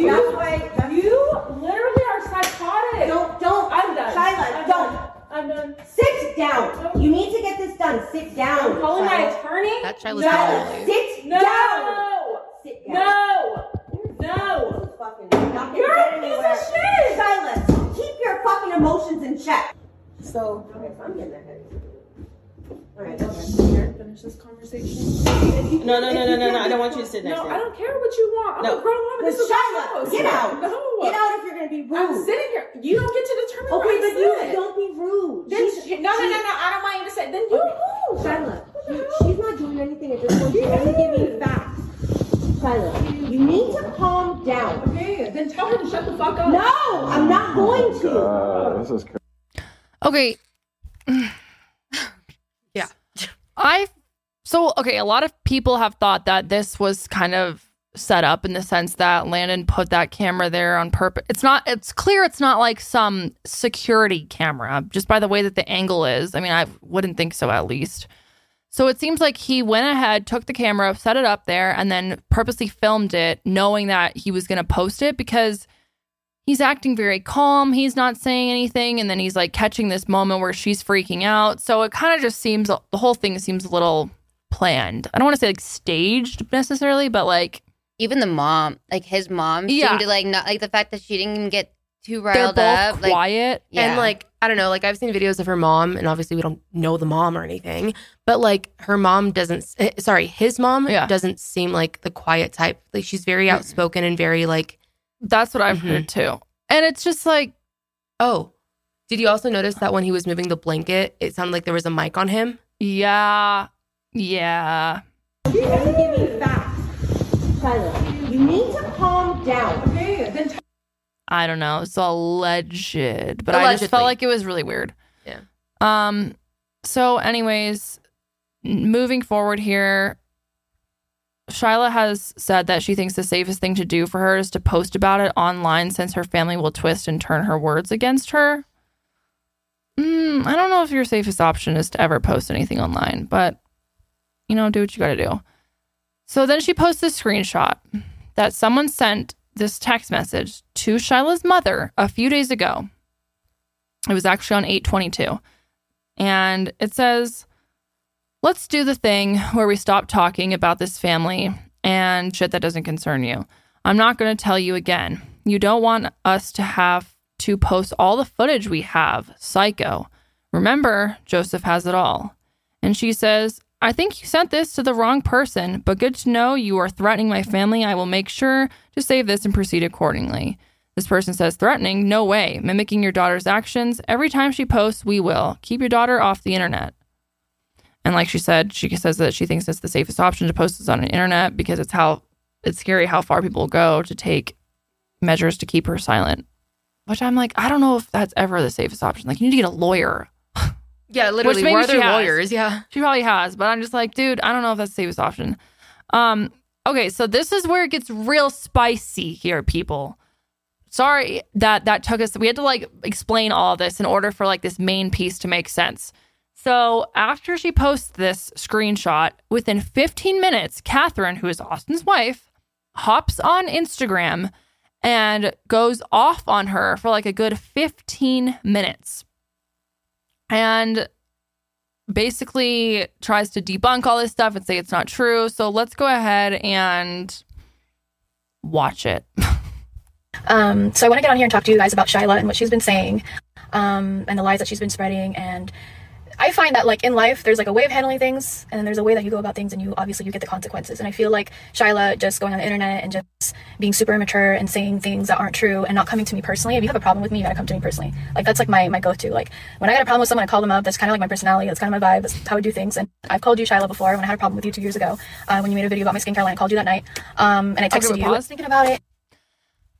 That's why you literally are psychotic. Don't, don't. I'm done. Shyla, don't. Done. I'm done. Sit down. You need to get this done. Sit down. I'm calling my attorney. that child was No, sit no. down. Sit down. No. This No. you're not gonna You're get a piece of shit. Shyla, keep your fucking emotions in check. So, okay, so I'm getting ahead. All right, okay. Finish this conversation. No, no, no, no, no, no. I don't want you to sit next No, to I don't care what you want. I'm No. a grown woman. Miss This is my house. get out. No. Get out if you're gonna be rude. I'm sitting here. You don't get to determine Okay, where but you don't be rude. Then She's- she- no, no, no, no. I don't want you to say. Then you move. Shyla, she- she's not doing anything at this point. She's only giving facts. Shyla, you need to calm down. Okay, then tell her to shut the fuck up. No, I'm not going to. Uh, this is crazy. Okay. <sighs> Yeah. <laughs> I so okay, a lot of people have thought that this was kind of set up in the sense that Landon put that camera there on purpose. It's not it's clear it's not like some security camera just by the way that the angle is. I mean, I wouldn't think so at least. So it seems like he went ahead, took the camera, set it up there and then purposely filmed it knowing that he was going to post it because he's acting very calm. He's not saying anything. And then he's like catching this moment where she's freaking out. So it kind of just seems, the whole thing seems a little planned. I don't want to say like staged necessarily, but like Even the mom, like his mom, Yeah. seemed to like not like the fact that she didn't even get too they're riled both up. Like, quiet. yeah. And like, I don't know, like I've seen videos of her mom, and obviously we don't know the mom or anything, but like her mom doesn't, eh, sorry, his mom Yeah. doesn't seem like the quiet type. Like she's very outspoken and very like, That's what I've Mhm. heard too. And it's just like, oh, did you also notice that when he was moving the blanket, it sounded like there was a mic on him? yeah, yeah. She's only giving facts. Shyla, you need to calm down. Okay, then tell I don't know. It's alleged, but I just felt like it was really weird. Yeah. Um. So, anyways, moving forward here, Shyla has said that she thinks the safest thing to do for her is to post about it online, since her family will twist and turn her words against her. Mm, I don't know if your safest option is to ever post anything online, but you know, do what you got to do. So then she posts this screenshot that someone sent this text message to Shyla's mother a few days ago. It was actually on 822. And it says, Let's do the thing where we stop talking about this family and shit that doesn't concern you. I'm not going to tell you again. You don't want us to have to post all the footage we have. Psycho. Remember, Joseph has it all. And she says, I think you sent this to the wrong person, but good to know you are threatening my family. I will make sure to save this and proceed accordingly. This person says, threatening? No way. Mimicking your daughter's actions. Every time she posts, we will. Keep your daughter off the internet. And like she said, she says that she thinks it's the safest option to post this on the internet because it's how it's scary how far people go to take measures to keep her silent. Which I'm like, I don't know if that's ever the safest option. Like, you need to get a lawyer. Yeah, literally. Which maybe Where are she has. lawyers? Yeah. She probably has, but I'm just like, dude, I don't know if that's the safest option. Um, okay, so this is where it gets real spicy here, people. sorry that that took us. We had to like explain all this in order for like this main piece to make sense. So after she posts this screenshot, within 15 minutes, Catherine, who is Austin's wife, hops on Instagram and goes off on her for like a good 15 minutes. And basically tries to debunk all this stuff and say it's not true. So let's go ahead and watch it. <laughs> Um, so I want to get on here and talk to you guys about Shyla and what she's been saying, um, and the lies that she's been spreading. And I find that like in life, there's like a way of handling things, and then there's a way that you go about things, and you obviously you get the consequences. And I feel like Shyla just going on the internet and just being super immature and saying things that aren't true and not coming to me personally. If you have a problem with me, you gotta come to me personally. Like that's like my my go-to. Like when I got a problem with someone, I call them up. That's kind of like my personality. That's kind of my vibe. That's how I do things. And I've called you Shyla before when I had a problem with you two years ago uh, when you made a video about my skincare line. I called you that night, um, and I texted you. I pause? was thinking about it.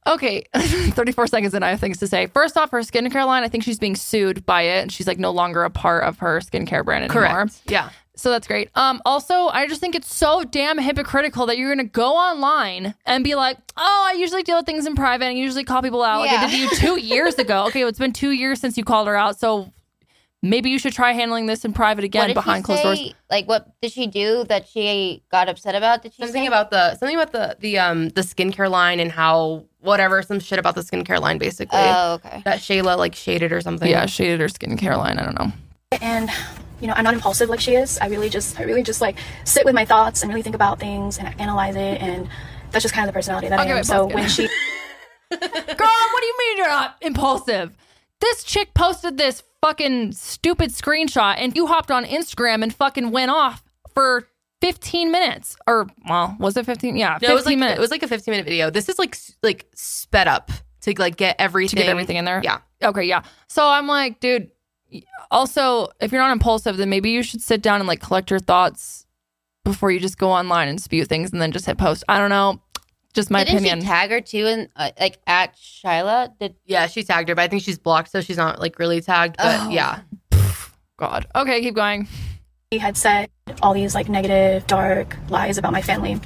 Okay, <laughs> 34 seconds and I have things to say. First off, her skincare line, I think she's being sued by it and she's like no longer a part of her skincare brand anymore. Correct. Yeah. So that's great. Um, also, I just think it's so damn hypocritical that you're gonna go online and be like, "Oh, I usually deal with things in private and usually call people out." Like I did to you two years ago. Okay, well, it's been two years since you called her out, so maybe you should try handling this in private again behind she closed doors. Like, what did she do that she got upset about? Did she Something say? about the something about the the um the skincare line and how whatever some shit about the skincare line basically Oh, okay. that Shyla like shaded or something. Yeah, shaded her skincare line. I don't know. and you know i'm not impulsive like she is i really just i really just like sit with my thoughts and really think about things and analyze it and that's just kind of the personality that Okay, i am wait, so pause when she <laughs> Girl, what do you mean you're not impulsive? This chick posted this fucking stupid screenshot and you hopped on Instagram and fucking went off for 15 minutes. Or, well, was it 15? Yeah, 15 No, it was like minutes. it was like a 15 minute video. This is like like sped up to like get everything to get everything in there. Yeah. Okay, yeah. So I'm like, dude, also, if you're not impulsive, then maybe you should sit down and like collect your thoughts before you just go online and spew things and then just hit post. I don't know. Just my Didn't opinion. she tag her too and uh, like at Shyla? Did Yeah, she tagged her, but I think she's blocked, so she's not like really tagged. But Oh. yeah, <sighs> God. Okay, keep going. He had said all these like negative dark lies about my family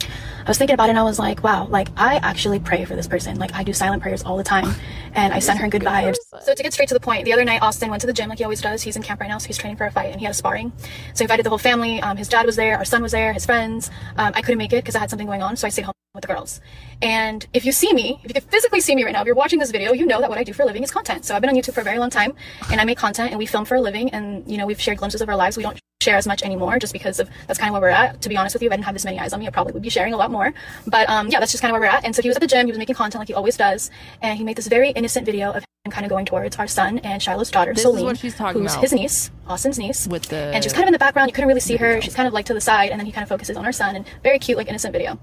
I was thinking about it and I was like, wow, like I actually pray for this person. Like I do silent prayers all the time and I send her good vibes. So to get straight to the point, the other night Austin went to the gym like he always does. He's in camp right now, so he's training for a fight and he had a sparring. So he invited the whole family. Um, his dad was there, our son was there, his friends. Um, I couldn't make it because I had something going on, so I stayed home with the girls. And if you see me, if you could physically see me right now, if you're watching this video, you know that what I do for a living is content. So I've been on YouTube for a very long time and I make content and we film for a living and you know we've shared glimpses of our lives. We don't share as much anymore just because of that's kind of where we're at. To be honest with you, if I didn't have this many eyes on me, I probably would be sharing a lot more. But um, yeah, that's just kind of where we're at. And so he was at the gym, he was making content like he always does, and he made this very innocent video of him kind of going towards our son and Shyla's daughter, This is Celine, what she's talking who's about. his niece, Austin's niece. With the And she's kind of in the background. You couldn't really see her. She's kind of like to the side, and then he kind of focuses on our son. And very cute, like innocent video.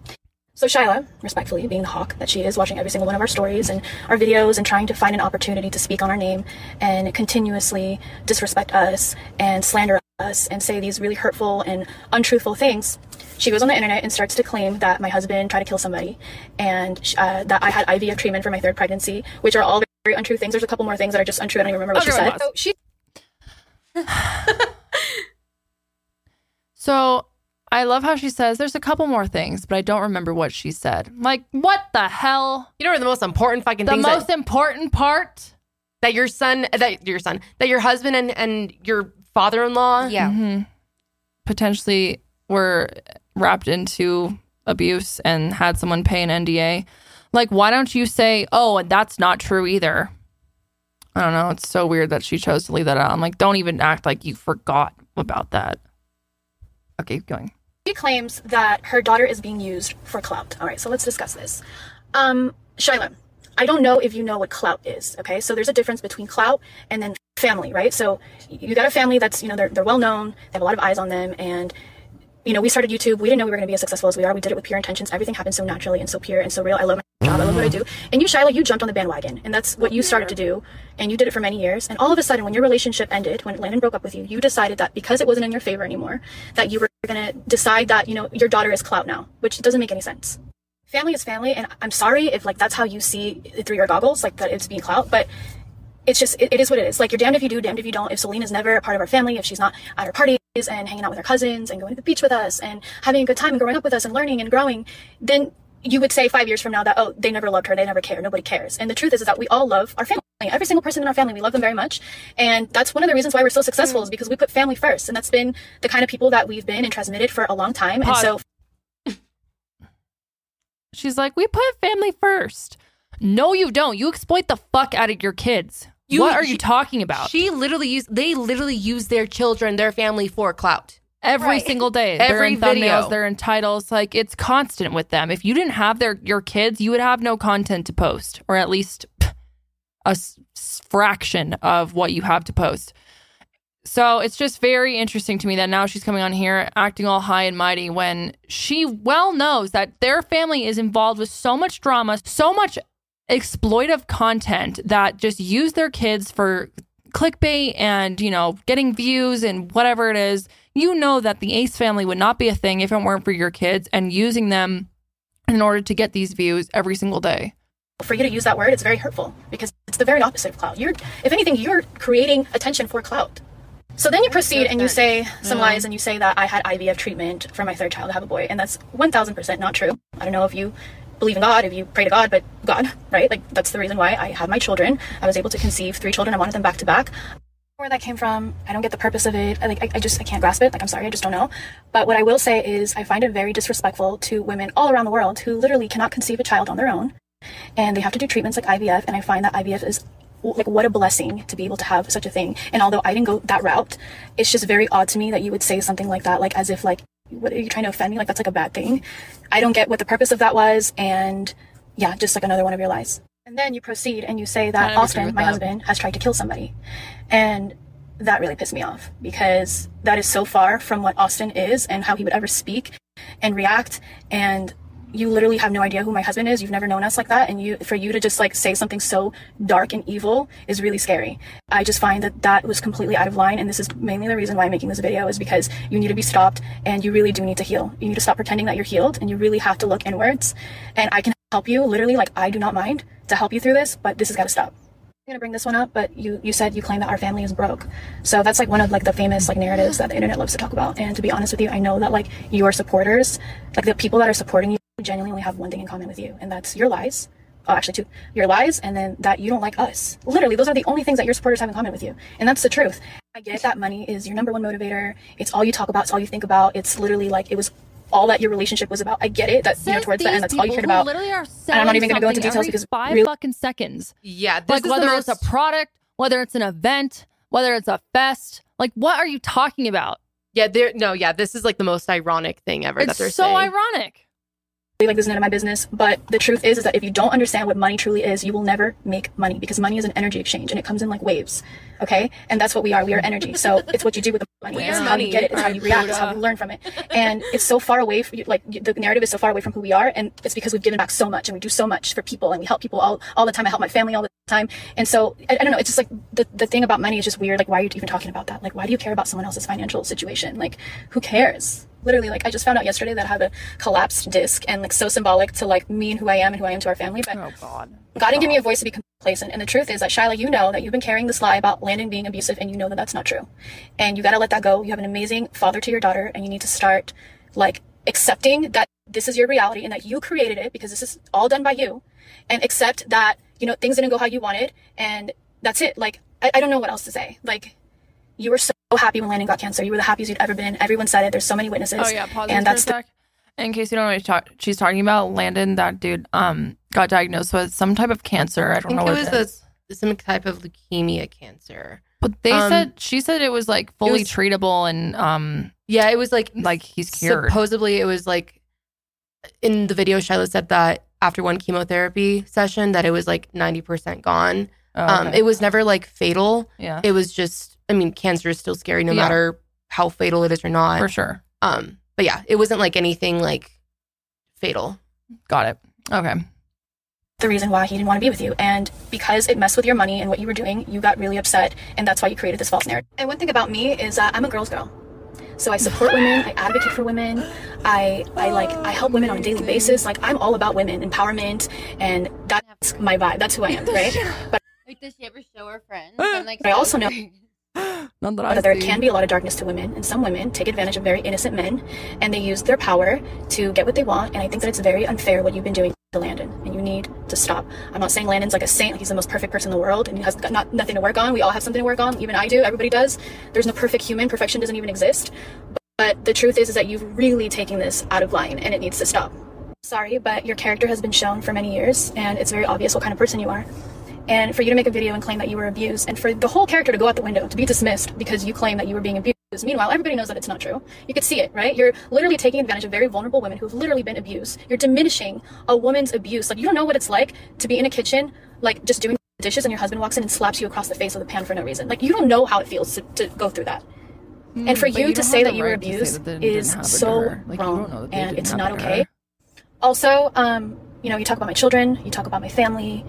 So Shyla, respectfully, being the hawk that she is, watching every single one of our stories and our videos and trying to find an opportunity to speak on our name and continuously disrespect us and slander us and say these really hurtful and untruthful things. She goes on the internet and starts to claim that my husband tried to kill somebody and uh, that I had IVF treatment for my third pregnancy, which are all very untrue things. There's a couple more things that are just untrue. I don't even remember what Okay, she said. pause. So she <laughs> So I love how she says there's a couple more things, but I don't remember what she said. Like, what the hell? you know the most important fucking The things most that, important part? that your son, that your son, that your husband and and your father-in-law. Yeah. Mhm. Potentially were wrapped into abuse and had someone pay an NDA. Like, why don't you say, oh, and that's not true either? I don't know. It's so weird that she chose to leave that out. I'm like, don't even act like you forgot about that. Okay, keep going. She claims that her daughter is being used for clout. All right, so let's discuss this. Um, Shyla, I don't know if you know what clout is. Okay, so there's a difference between clout and then family, right? So you got a family that's you know they're they're well known, they have a lot of eyes on them, and you know we started YouTube. We didn't know we were going to be as successful as we are. We did it with pure intentions. Everything happened so naturally and so pure and so real. I love my job. I love what I do. And you, Shyla, you jumped on the bandwagon, and that's what you started to do, and you did it for many years. And all of a sudden, when your relationship ended, when Landon broke up with you, you decided that because it wasn't in your favor anymore, that you were going to decide that you know your daughter is clout now, which doesn't make any sense family is family and i'm sorry if like that's how you see it through your goggles like that it's being clout but it's just it, it is what it is like you're damned if you do damned if you don't if Selena's never a part of our family if she's not at our parties and hanging out with her cousins and going to the beach with us and having a good time and growing up with us and learning and growing then you would say five years from now that oh they never loved her they never care nobody cares and the truth is, is that we all love our family every single person in our family we love them very much and that's one of the reasons why we're so successful mm. is because we put family first and that's been the kind of people that we've been and transmitted for a long time and so She's like, we put family first. No, you don't. You exploit the fuck out of your kids. You- what are you she- talking about? She literally use they literally use their children, their family for clout. Every Right. single day. they're Every in thumbnails, they're in titles. Like it's constant with them. If you didn't have their your kids, you would have no content to post, or at least pff, <sniffs> a s- s- fraction of what you have to post. So it's just very interesting to me that now she's coming on here acting all high and mighty when she well knows that their family is involved with so much drama, so much exploitive content that just use their kids for clickbait and, you know, getting views and whatever it is. You know that the Ace family would not be a thing if it weren't for your kids and using them in order to get these views every single day. for you to use that word it's very hurtful because it's the very opposite of clout you're if anything you're creating attention for clout so then you proceed and you say some Yeah. lies and you say that I had IVF treatment for my third child to have a boy, and that's 1000% not true. I don't know if you believe in God, if you pray to God, but God, right? Like, that's the reason why I had my children. I was able to conceive three children. I wanted them back to back. Where that came from, I don't get the purpose of it. I, like, I, I just, I can't grasp it. Like, I'm sorry, I just don't know. But what I will say is, I find it very disrespectful to women all around the world who literally cannot conceive a child on their own and they have to do treatments like IVF. And I find that IVF is like what a blessing to be able to have such a thing. And although I didn't go that route, it's just very odd to me that you would say something like that, like as if like what are you trying to offend me? Like that's like a bad thing. I don't get what the purpose of that was, and yeah, just like another one of your lies. And then you proceed and you say that Austin, my that. husband, has tried to kill somebody, and that really pissed me off because that is so far from what Austin is and how he would ever speak and react and you literally have no idea who my husband is. You've never known us like that. And you for you to just like say something so dark and evil is really scary. I just find that that was completely out of line. And this is mainly the reason why i'm making this video is because you need to be stopped and you really do need to heal. You need to stop pretending that you're healed and you really have to look inwards. And i can help you. Literally like i do not mind to help you through this but this has got to stop. I'm gonna bring this one up, but you you said you claim that our family is broke, so that's like one of like the famous like narratives that the internet loves to talk about. And to be honest with you, I know that like your supporters, like the people that are supporting you, genuinely only have one thing in common with you, and that's your lies. Oh, actually, two. Your lies, and then that you don't like us. Literally, those are the only things that your supporters have in common with you, and that's the truth. I get that money is your number one motivator. It's all you talk about. It's all you think about. It's literally like it was all that your relationship was about. I get it. That you know towards the end, that's all you cared about. Literally are And I'm not even gonna go into details because five really- fucking seconds. Yeah, this like is whether the it's a product, whether it's an event, whether it's a fest. Like, what are you talking about? Yeah, there. No, yeah, this is like the most ironic thing ever that It's they're so saying. ironic. Like this is none of my business but the truth is is that if you don't understand what money truly is you will never make money because money is an energy exchange and it comes in like waves okay? And that's what we are we are energy. So <laughs> it's what you do with the money. We it's how money. you get it it's how you react it's how you learn from it. And it's so far away from you like the narrative is so far away from who we are and it's because we've given back so much and we do so much for people and we help people all, all the time. I help my family all the time. And so I, I don't know it's just like the, the thing about money is just weird. Like why are you even talking about that? Like why do you care about someone else's financial situation? Like who cares literally like i just found out yesterday that i have a collapsed disc and like so symbolic to like me and who i am and who i am to our family but Oh God. god didn't give me a voice to be complacent and the truth is that shyla you know that you've been carrying this lie about landon being abusive and you know that that's not true. And you got to let that go. You have an amazing father to your daughter and you need to start like accepting that this is your reality and that you created it because this is all done by you and accept that you know things didn't go how you wanted and that's it. Like i, I don't know what else to say. Like you were so happy when landon got cancer you were the happiest you'd ever been everyone said it there's so many witnesses Oh yeah, pause and that's for a sec. In case you don't know what she's talk- she's talking about, Landon, that dude, um, got diagnosed with some type of cancer. I I don't think know it what was it is. a, some type of leukemia cancer. But they um, said she said it was like fully was- treatable and um, Yeah, it was like like he's cured. supposedly it was like in the video Shyla said that after one chemotherapy session that it was like 90% gone. Oh, Um it was never like fatal. yeah, It was just I mean cancer is still scary no Yeah. matter how fatal it is or not. for sure. Um but yeah, it wasn't like anything like fatal. Got it. Okay. the reason why he didn't want to be with you. And because it messed with your money and what you were doing, you got really upset. And that's why you created this false narrative. And one thing about me is that I'm a girl's girl. So I support women, I advocate for women, I I like I help women on a daily basis. Like I'm all about women empowerment and that's my vibe. That's who I am, right? <laughs> But Like, does she ever show her friends? <gasps> I'm like, I also <laughs> know- Not that I But there can be a lot of darkness to women, and some women take advantage of very innocent men, and they use their power to get what they want. And I think that it's very unfair what you've been doing to Landon, and you need to stop. I'm not saying Landon's like a saint; he's the most perfect person in the world, and he has got not nothing to work on. We all have something to work on. Even I do. Everybody does. There's no perfect human. Perfection doesn't even exist. But the truth is, is that you've really taken this out of line, and it needs to stop. Sorry, but your character has been shown for many years, and it's very obvious what kind of person you are. And for you to make a video and claim that you were abused, and for the whole character to go out the window, to be dismissed because you claim that you were being abused. Meanwhile, everybody knows that it's not true. You could see it, right? You're literally taking advantage of very vulnerable women who've literally been abused. You're diminishing a woman's abuse. Like, you don't know what it's like to be in a kitchen, like, just doing dishes, and your husband walks in and slaps you across the face with a pan for no reason. Like, you don't know how it feels to, to go through that. and for you, you to say that you were right to say abused that they didn't is so. Like, you wrong, don't know and it's not okay. Also, um, you know, you talk about my children, you talk about my family,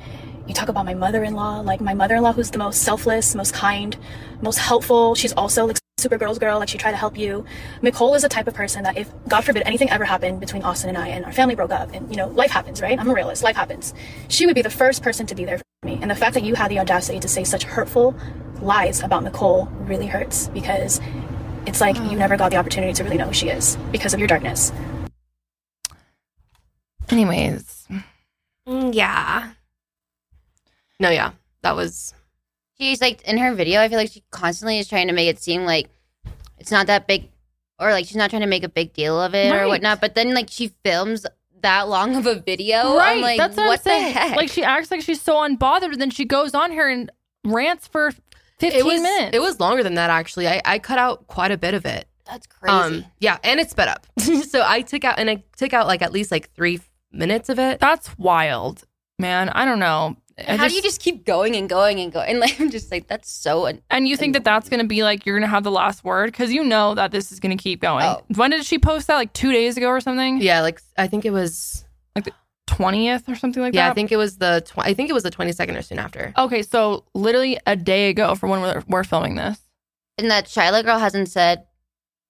you talk about my mother-in-law. Like my mother-in-law, who's the most selfless, most kind, most helpful. She's also like super girl's girl. Like she tried to help you. Nicole is the type of person that if God forbid anything ever happened between Austin and I, and our family broke up, and you know, life happens, right? I'm a realist. Life happens. She would be the first person to be there for me. And the fact that you had the audacity to say such hurtful lies about Nicole really hurts because it's like you never got the opportunity to really know who she is because of your darkness. Anyways, Mm, yeah. No, yeah. That was She's like in her video. I feel like she constantly is trying to make it seem like it's not that big, or like she's not trying to make a big deal of it Right. or whatnot. But then like she films that long of a video. right? I'm like, that's what, what I'm the saying. heck? Like she acts like she's so unbothered, and then she goes on here and rants for fifteen it was minutes. it was longer than that actually. I, I cut out quite a bit of it. That's crazy. Um yeah, and it's sped up. <laughs> so I took out and I took out like at least like three minutes of it. That's wild, man. I don't know. I How do you just keep going and going and going? And <laughs> like I'm just like that's so. un- And you think that that's going to be like you're going to have the last word because you know that this is going to keep going. Oh. When did she post that? Like two days ago or something? Yeah, like I think it was like twentieth or something like yeah, that. Yeah, I think it was the tw- I think it was the 22nd or soon after. Okay, so literally a day ago from when we're, we're filming this. And that Shyla girl hasn't said,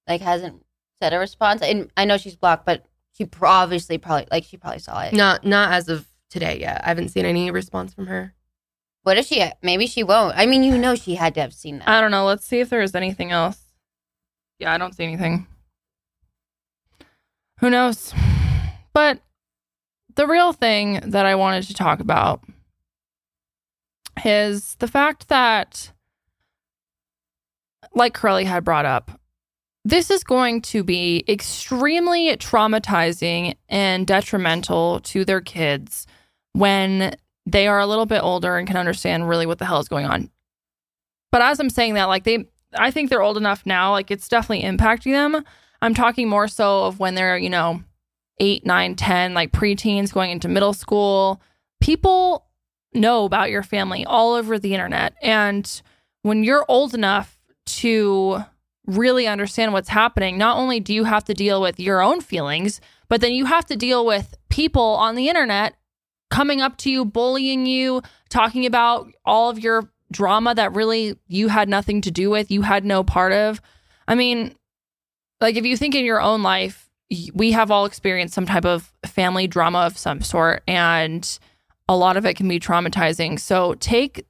like hasn't said a response. And I know she's blocked, but she pro- obviously probably like she probably saw it. Not not as of today yet. I haven't seen any response from her. What if she? Maybe she won't. I mean, you know, she had to have seen that. I don't know. Let's see if there is anything else. Yeah, I don't see anything. Who knows? But the real thing that I wanted to talk about is the fact that, like Curly had brought up, this is going to be extremely traumatizing and detrimental to their kids when they are a little bit older and can understand really what the hell is going on. But as I'm saying that, like they, I think they're old enough now, like it's definitely impacting them. I'm talking more so of when they're, you know, eight, nine, 10, like preteens going into middle school. People know about your family all over the internet. And when you're old enough to really understand what's happening, not only do you have to deal with your own feelings, but then you have to deal with people on the internet coming up to you, bullying you, talking about all of your drama that really you had nothing to do with, you had no part of. I mean, like if you think in your own life, we have all experienced some type of family drama of some sort, and a lot of it can be traumatizing. So take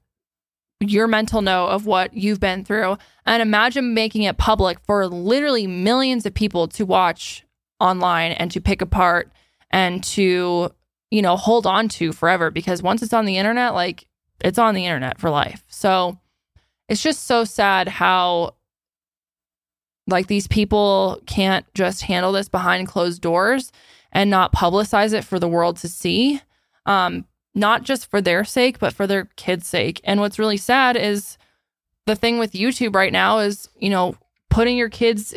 your mental note of what you've been through and imagine making it public for literally millions of people to watch online and to pick apart and to you know hold on to forever because once it's on the internet like it's on the internet for life. So it's just so sad how like these people can't just handle this behind closed doors and not publicize it for the world to see um not just for their sake but for their kids sake. And what's really sad is the thing with youtube right now is you know putting your kids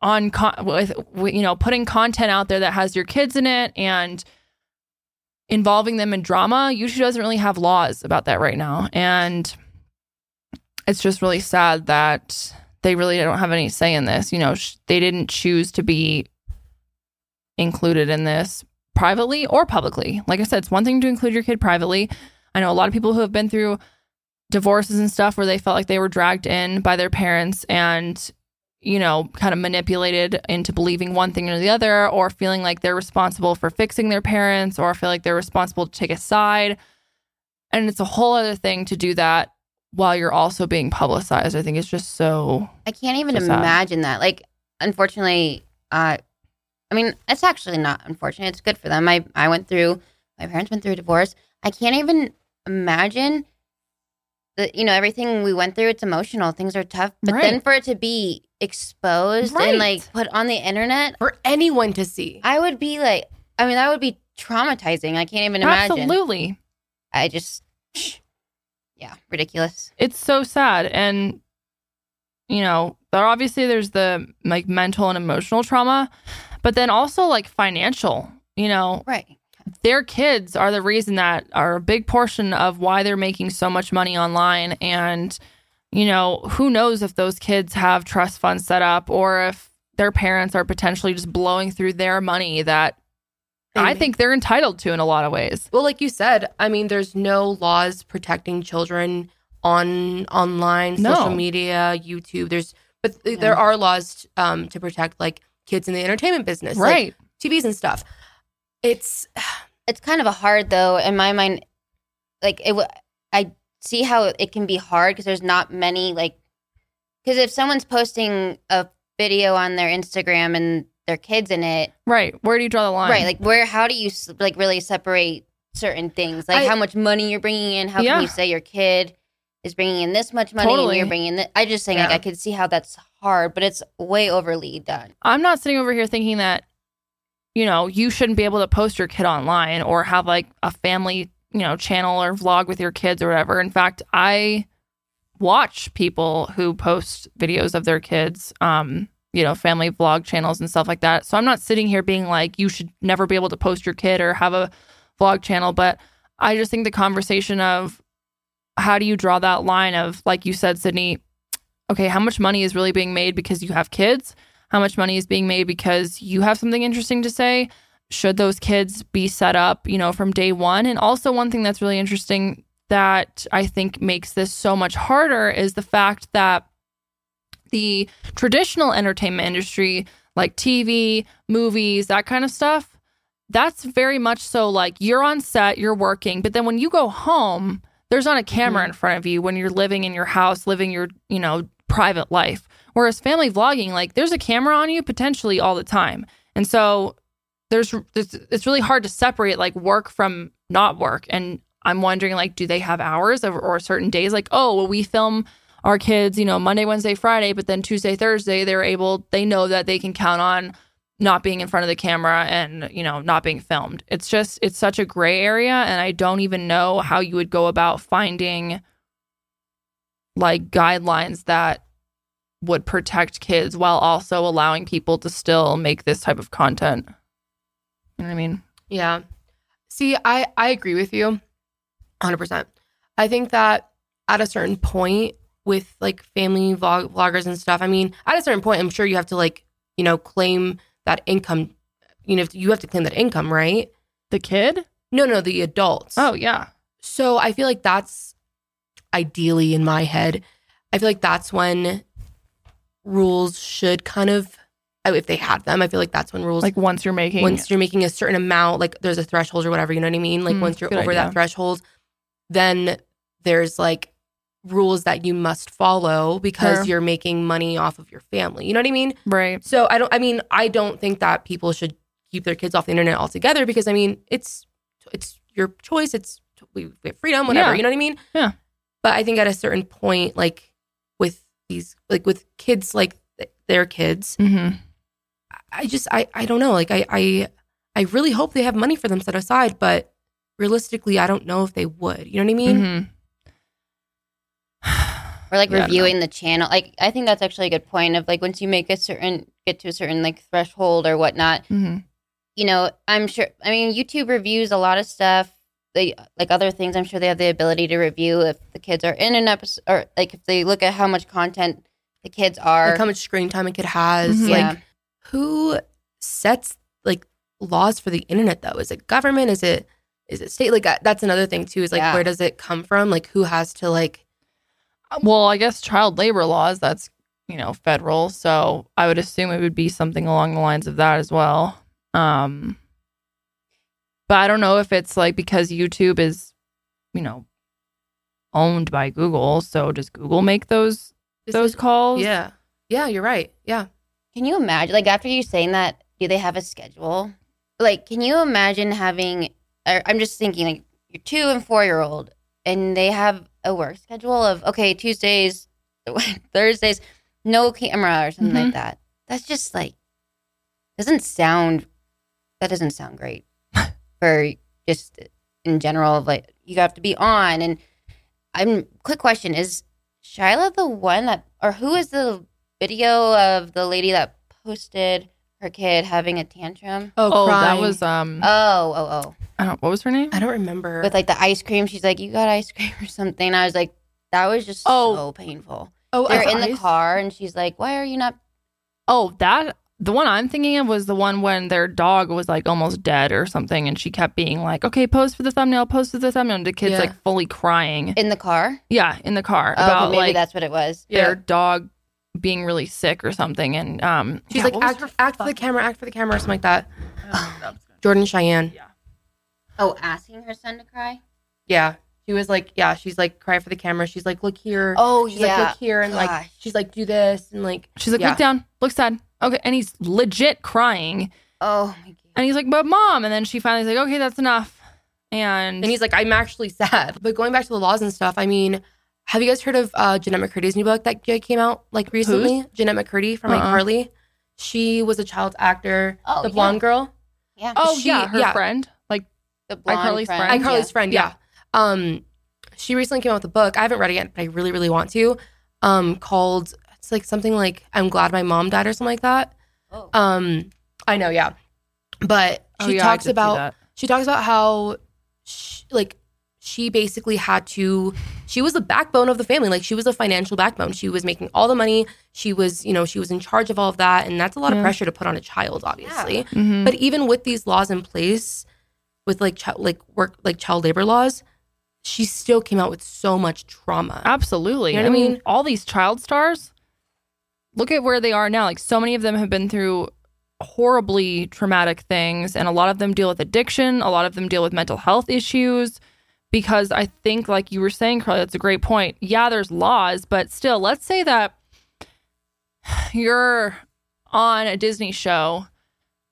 on con- with, you know putting content out there that has your kids in it and involving them in drama youtube doesn't really have laws about that right now. And it's just really sad that they really don't have any say in this. You know sh- they didn't choose to be included in this privately or publicly. Like i said it's one thing to include your kid privately. I know a lot of people who have been through divorces and stuff where they felt like they were dragged in by their parents and you know, kind of manipulated into believing one thing or the other, or feeling like they're responsible for fixing their parents, or feel like they're responsible to take a side. And it's a whole other thing to do that while you're also being publicized. I think it's just so I can't even So imagine that. Like, unfortunately, uh, I mean, it's actually not unfortunate. It's good for them. I I went through. My parents went through a divorce. I can't even imagine that. You know, everything we went through. It's emotional. Things are tough. But then for it to be exposed Right. and like put on the internet, For anyone to see. I would be like, I mean, that would be traumatizing. I can't even imagine. absolutely. I just, yeah, ridiculous. it's so sad and you know there obviously there's the like mental and emotional trauma but then also like financial you know Right. their kids are the reason that are a big portion of why they're making so much money online and you know who knows if those kids have trust funds set up or if their parents are potentially just blowing through their money that I think they're entitled to in a lot of ways. Well, like you said, I mean, there's no laws protecting children on online, No. social media, YouTube. There's, but th- there are laws um, to protect like kids in the entertainment business, like, Right. TVs and stuff. It's <sighs> it's kind of a hard though in my mind like it w- i see how it can be hard because there's not many like because if someone's posting a video on their instagram and their kids in it Right. Where do you draw the line? right like where how do you like really separate certain things like I- how much money you're bringing in how Yeah. can you say your kid is bringing in this much money Totally. and you're bringing this i just think like i could see how that's hard but it's way overly done I'm not sitting over here thinking that, you know, you shouldn't be able to post your kid online or have like a family, you know, channel or vlog with your kids or whatever. In fact, I watch people who post videos of their kids, um, you know, family vlog channels and stuff like that. So I'm not sitting here being like, you should never be able to post your kid or have a vlog channel. But I just think the conversation of how do you draw that line of, like you said, Sydney, okay, how much money is really being made because you have kids? How much money is being made because you have something interesting to say? Should those kids be set up, you know, from day one? And also, one thing that's really interesting that I think makes this so much harder is the fact that the traditional entertainment industry, like TV, movies, that kind of stuff, that's very much so like you're on set, you're working, but then when you go home, there's not a camera mm-hmm. in front of you when you're living in your house, living your, you know, private life. Whereas family vlogging, like there's a camera on you potentially all the time. And so there's, it's really hard to separate like work from not work. And I'm wondering like, do they have hours or, or certain days? Like, oh, well, we film our kids, you know, Monday, Wednesday, Friday, but then Tuesday, Thursday, they're able, they know that they can count on not being in front of the camera and, you know, not being filmed. It's just, it's such a gray area. And I don't even know how you would go about finding like guidelines that would protect kids while also allowing people to still make this type of content. You know what I mean? Yeah. See, I I agree with you 100%. I think that at a certain point with like family vlog vloggers and stuff, I mean, at a certain point I'm sure you have to like, you know, claim that income, you know, you have to claim that income, right? The kid? No, no, the adults. Oh, yeah. So I feel like that's ideally in my head. I feel like that's when rules should kind of, if they had them, I feel like that's when rules Like once you're making once you're making a certain amount, like there's a threshold or whatever, you know what I mean? Like Mm, once you're over idea. that threshold, then there's like rules that you must follow because Sure. you're making money off of your family. You know what I mean? right. So I don't I mean, I don't think that people should keep their kids off the internet altogether because I mean, it's it's your choice, it's we, we have freedom, whatever, Yeah. you know what I mean? Yeah. But I think at a certain point like with these like with kids like th- their kids, Mm-hmm. I just I I don't know. Like I I I really hope they have money for them set aside, but realistically, I don't know if they would. You know what I mean? Mm-hmm. or like <sighs> Yeah, reviewing the channel like i think that's actually a good point of like once you make a certain get to a certain like threshold or whatnot Mm-hmm. you know i'm sure i mean youtube reviews a lot of stuff they like other things i'm sure they have the ability to review if the kids are in an episode or like if they look at how much content the kids are Like how much screen time a kid has. Mhm. Like yeah who sets like laws for the internet though? Is it government? Is it is it state? Like uh, that's another thing too. Is like Yeah. where does it come from? Like who has to like Well, I guess child labor laws, that's, you know, federal. So I would assume it would be something along the lines of that as well. Um, but I don't know if it's like because YouTube is, you know, owned by Google. So does Google make those This those is- calls? Yeah. Yeah, you're right. Yeah. Can you imagine, like, after you saying that, do they have a schedule? Like, can you imagine having, I'm just thinking, like, your two and four year old, and they have a work schedule of, okay, Tuesdays, <laughs> Thursdays, no camera or something Mhm. like that. That's just like, doesn't sound, that doesn't sound great <laughs> for just in general, like, you have to be on. And I'm, quick question is Shyla the one that, or who is the video of the lady that posted her kid having a tantrum? Oh, that was um Oh, oh, oh. I don't what was her name? I don't remember. With like the ice cream, she's like, "You got ice cream or something." I was like, "That was just Oh. so painful." oh, They're I- in the ice? car, and she's like, "Why are you not?" Oh, that the one I'm thinking of was the one when their dog was like almost dead or something, and she kept being like, "Okay, pose for the thumbnail, pose for the thumbnail," and the kid's Yeah. like fully crying. In the car? yeah, in the car Oh, about maybe like that's what it was. their dog being really sick or something, and um, She's yeah, like, what act, her act for the camera, act for the camera, or something like that. Jordan Cheyenne. Yeah. Oh, asking her son to cry. Yeah. She was like, yeah, she's like, cry for the camera. She's like, look here. Oh she's yeah. like, look here. And like, she's like, do this. And like, She's like, yeah. look down, look sad. Okay, and he's legit crying, Oh my god. and he's like, "But mom," and then she finally's like, "Okay, that's enough," and, And he's like, I'm actually sad. But going back to the laws and stuff, I mean, have you guys heard of uh, Jennette McCurdy's new book that came out like recently? Jennette McCurdy from like Uh-uh. Harley. She was a child actor, Oh, the yeah. blonde girl. Yeah. oh she- yeah, her yeah. friend, like the blonde iCarly's friend. friend. iCarly's friend, yeah. Um, she recently came out with a book. I haven't read it yet, but I really, really want to. Um, called it's like something like "I'm glad my mom died" or something like that. Oh. Um, I know, yeah. But Oh, she yeah, talks about she talks about how she, like she basically had to she was the backbone of the family like she was a financial backbone she was making all the money she was you know she was in charge of all of that and that's a lot of pressure to put on a child obviously Mhm. but even with these laws in place with like child like work like child labor laws she still came out with so much trauma Absolutely. You know I what I mean, mean? all these child stars, look at where they are now. Like, so many of them have been through horribly traumatic things, and a lot of them deal with addiction. A lot of them deal with mental health issues. Because I think, like you were saying, Carly, that's a great point. Yeah, there's laws, but still, let's say that <sighs> you're on a Disney show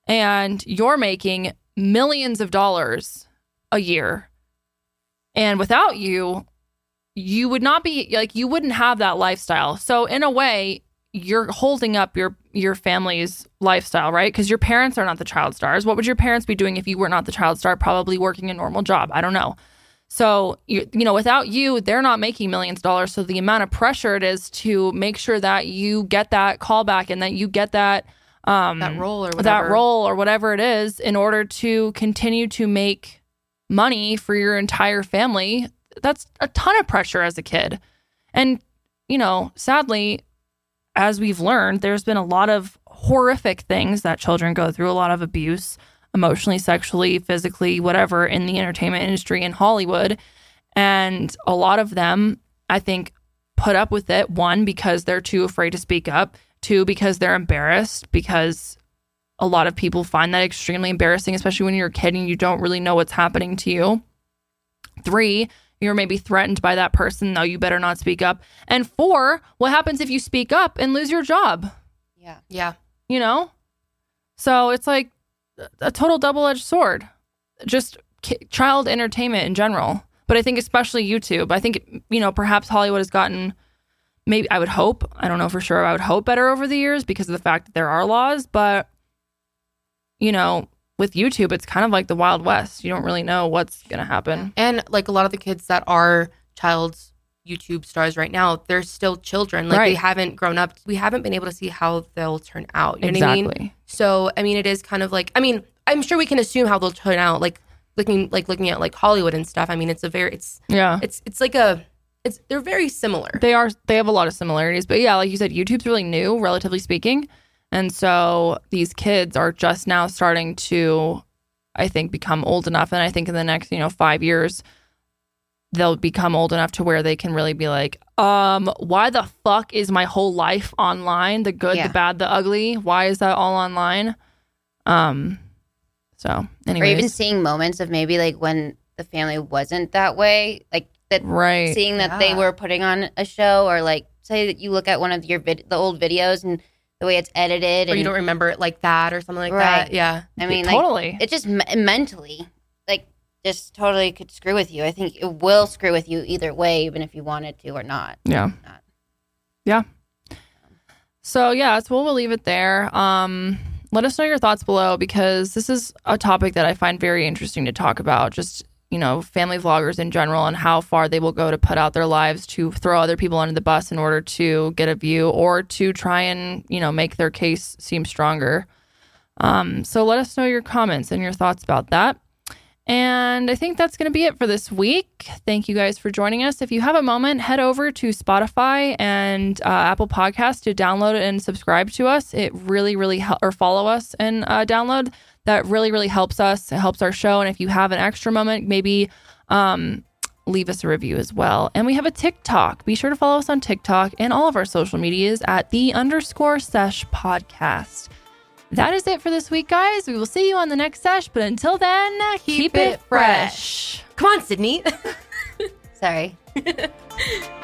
and you're making millions of dollars a year. And without you, you would not be like you wouldn't have that lifestyle. So in a way, you're holding up your your family's lifestyle, right? Because your parents are not the child stars. What would your parents be doing if you were not the child star? Probably working a normal job. I don't know. So you you know, without you, they're not making millions of dollars. So the amount of pressure it is to make sure that you get that callback and that you get that um that role or that role or whatever it is in order to continue to make money for your entire family that's a ton of pressure as a kid and you know sadly as we've learned there's been a lot of horrific things that children go through a lot of abuse emotionally sexually physically whatever in the entertainment industry in hollywood. And a lot of them i think put up with it. One because they're too afraid to speak up. Two because they're embarrassed because a lot of people find that extremely embarrassing especially when you're a kid and you don't really know what's happening to you. Three you're maybe threatened by that person no you better not speak up. And four what happens if you speak up and lose your job? Yeah. yeah. You know? So it's like a total double-edged sword. Just child entertainment in general. But i think especially youtube. I think you know perhaps hollywood has gotten maybe i would hope i don't know for sure i would hope better over the years because of the fact that there are laws but you know with youtube it's kind of like the wild west. You don't really know what's going to happen. And like a lot of the kids that are child's YouTube stars right now, they're still children. Like they haven't grown up. We haven't been able to see how they'll turn out. You know what I mean? exactly So I mean, it is kind of like I mean, I'm sure we can assume how they'll turn out. Like looking like looking at like Hollywood and stuff. I mean, it's a very it's yeah it's it's like a it's they're very similar. They are they have a lot of similarities, but yeah, like you said, YouTube's really new, relatively speaking, and so these kids are just now starting to, I think, become old enough, and I think in the next you know five years, they'll become old enough to where they can really be like, um, why the fuck is my whole life online? The good, Yeah. the bad, the ugly. Why is that all online? Um, so Or anyways, even seeing moments of maybe like when the family wasn't that way, like that Right. seeing that they were putting on a show or like say that you look at one of your vid- the old videos and the way it's edited Or and you don't remember it like that or something like Right. that. Yeah. I mean like totally. it just me- mentally like just totally could screw with you. I think it will screw with you either way even if you wanted to or not. Yeah. Not. Yeah. So yeah, what we'll leave it there. Um, let us know your thoughts below because this is a topic that I find very interesting to talk about. Just you know, family vloggers in general and how far they will go to put out their lives to throw other people under the bus in order to get a view or to try and you know make their case seem stronger. Um, so let us know your comments and your thoughts about that. And I think that's going to be it for this week. Thank you guys for joining us. If you have a moment, head over to Spotify and uh, Apple Podcasts to download and subscribe to us. It really, really help or follow us and uh, download. That really, really helps us. It helps our show. And if you have an extra moment, maybe um, leave us a review as well. And we have a TikTok. Be sure to follow us on TikTok and all of our social medias at the underscore sesh podcast. That is it for this week, guys. We will see you on the next sesh. But until then, keep, Keep it fresh. fresh. Come on, Sydney. <laughs> Sorry. <laughs>